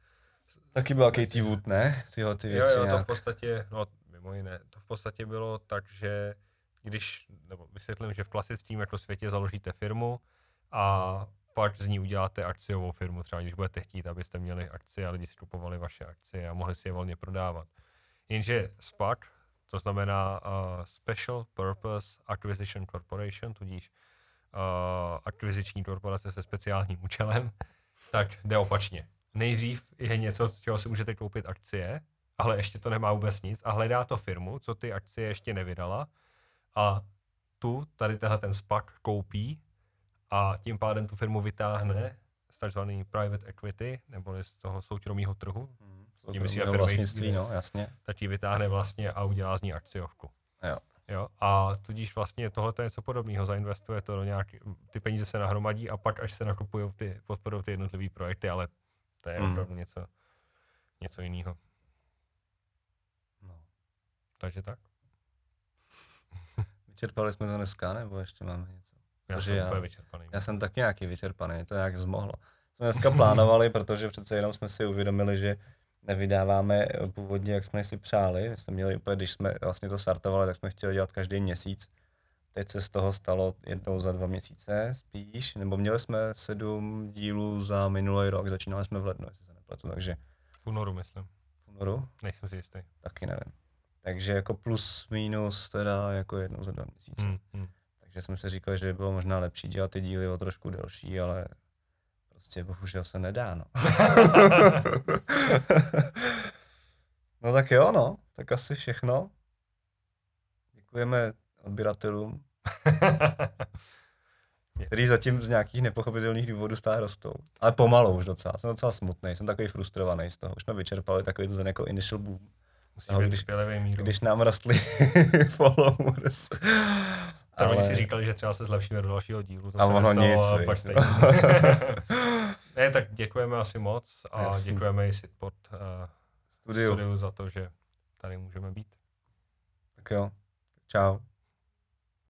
Taky byl Katie Wood, ne? Tyhle ty Jo, věci jo, to v podstatě, no mimo jiné, to v podstatě bylo tak, že když, nebo vysvětlím, že v klasickém jako světě založíte firmu a pak z ní uděláte akciovou firmu, třeba když budete chtít, abyste měli akcie a lidi si kupovali vaše akcie a mohli si je volně prodávat. Jenže SPAC, to znamená uh, Special Purpose Acquisition Corporation, tudíž uh, akviziční korporace se speciálním účelem, tak jde opačně. Nejdřív je něco, z čeho si můžete koupit akcie, ale ještě to nemá vůbec nic a hledá to firmu, co ty akcie ještě nevydala a tu, tady tenhle ten SPAC koupí a tím pádem tu firmu vytáhne z takzvaný private equity, nebo z toho soukromého trhu, tím myslí Soukromého firmy, vlastnictví, no, jasně. tak ji vytáhne vlastně a udělá z ní akciovku. Jo. Jo, a tudíž vlastně tohle je něco podobného, zainvestuje to do nějaký, ty peníze se nahromadí a pak až se nakupují ty, podporují ty jednotlivé projekty, ale to je Mm. opravdu něco, něco jiného. No. Takže tak. Vyčerpali jsme to dneska, nebo ještě máme něco? Já Protože jsem já- úplně vyčerpaný. Já jsem taky nějaký vyčerpaný, to nějak zmohlo. Jsme dneska plánovali, protože přece jenom jsme si uvědomili, že nevydáváme původně, jak jsme si přáli. My jsme měli úplně, když jsme vlastně to startovali, tak jsme chtěli dělat každý měsíc. Teď se z toho stalo jednou za dva měsíce spíš, nebo měli jsme sedm dílů za minulý rok, začínali jsme v lednu, jestli se nepletu, takže V únoru, myslím. v únoru Nejsem si jistý. taky nevím. Takže jako plus minus teda jako jednou za dva měsíce. Hmm, hmm. Takže jsme si říkali, že by bylo možná lepší dělat ty díly o trošku delší, ale Prostě bohužel se nedá, no. no tak jo, no. Tak asi všechno. Děkujeme odběratelům, který zatím z nějakých nepochopitelných důvodů stále rostou. Ale pomalu už docela. Jsem docela smutný, jsem takový frustrovaný z toho. Už jsme vyčerpali takový ten jako initial boom. Musíš Ahoj, být když- míru. Když nám rostly followers. Ale... Oni si říkali, že třeba se zlepšíme do dalšího dílu. To A se ono nic, a pak no. stejně. ne, tak děkujeme asi moc a Jasný. děkujeme i Sitport uh, Studiu. studiu za to, že tady můžeme být. Tak jo. Čau.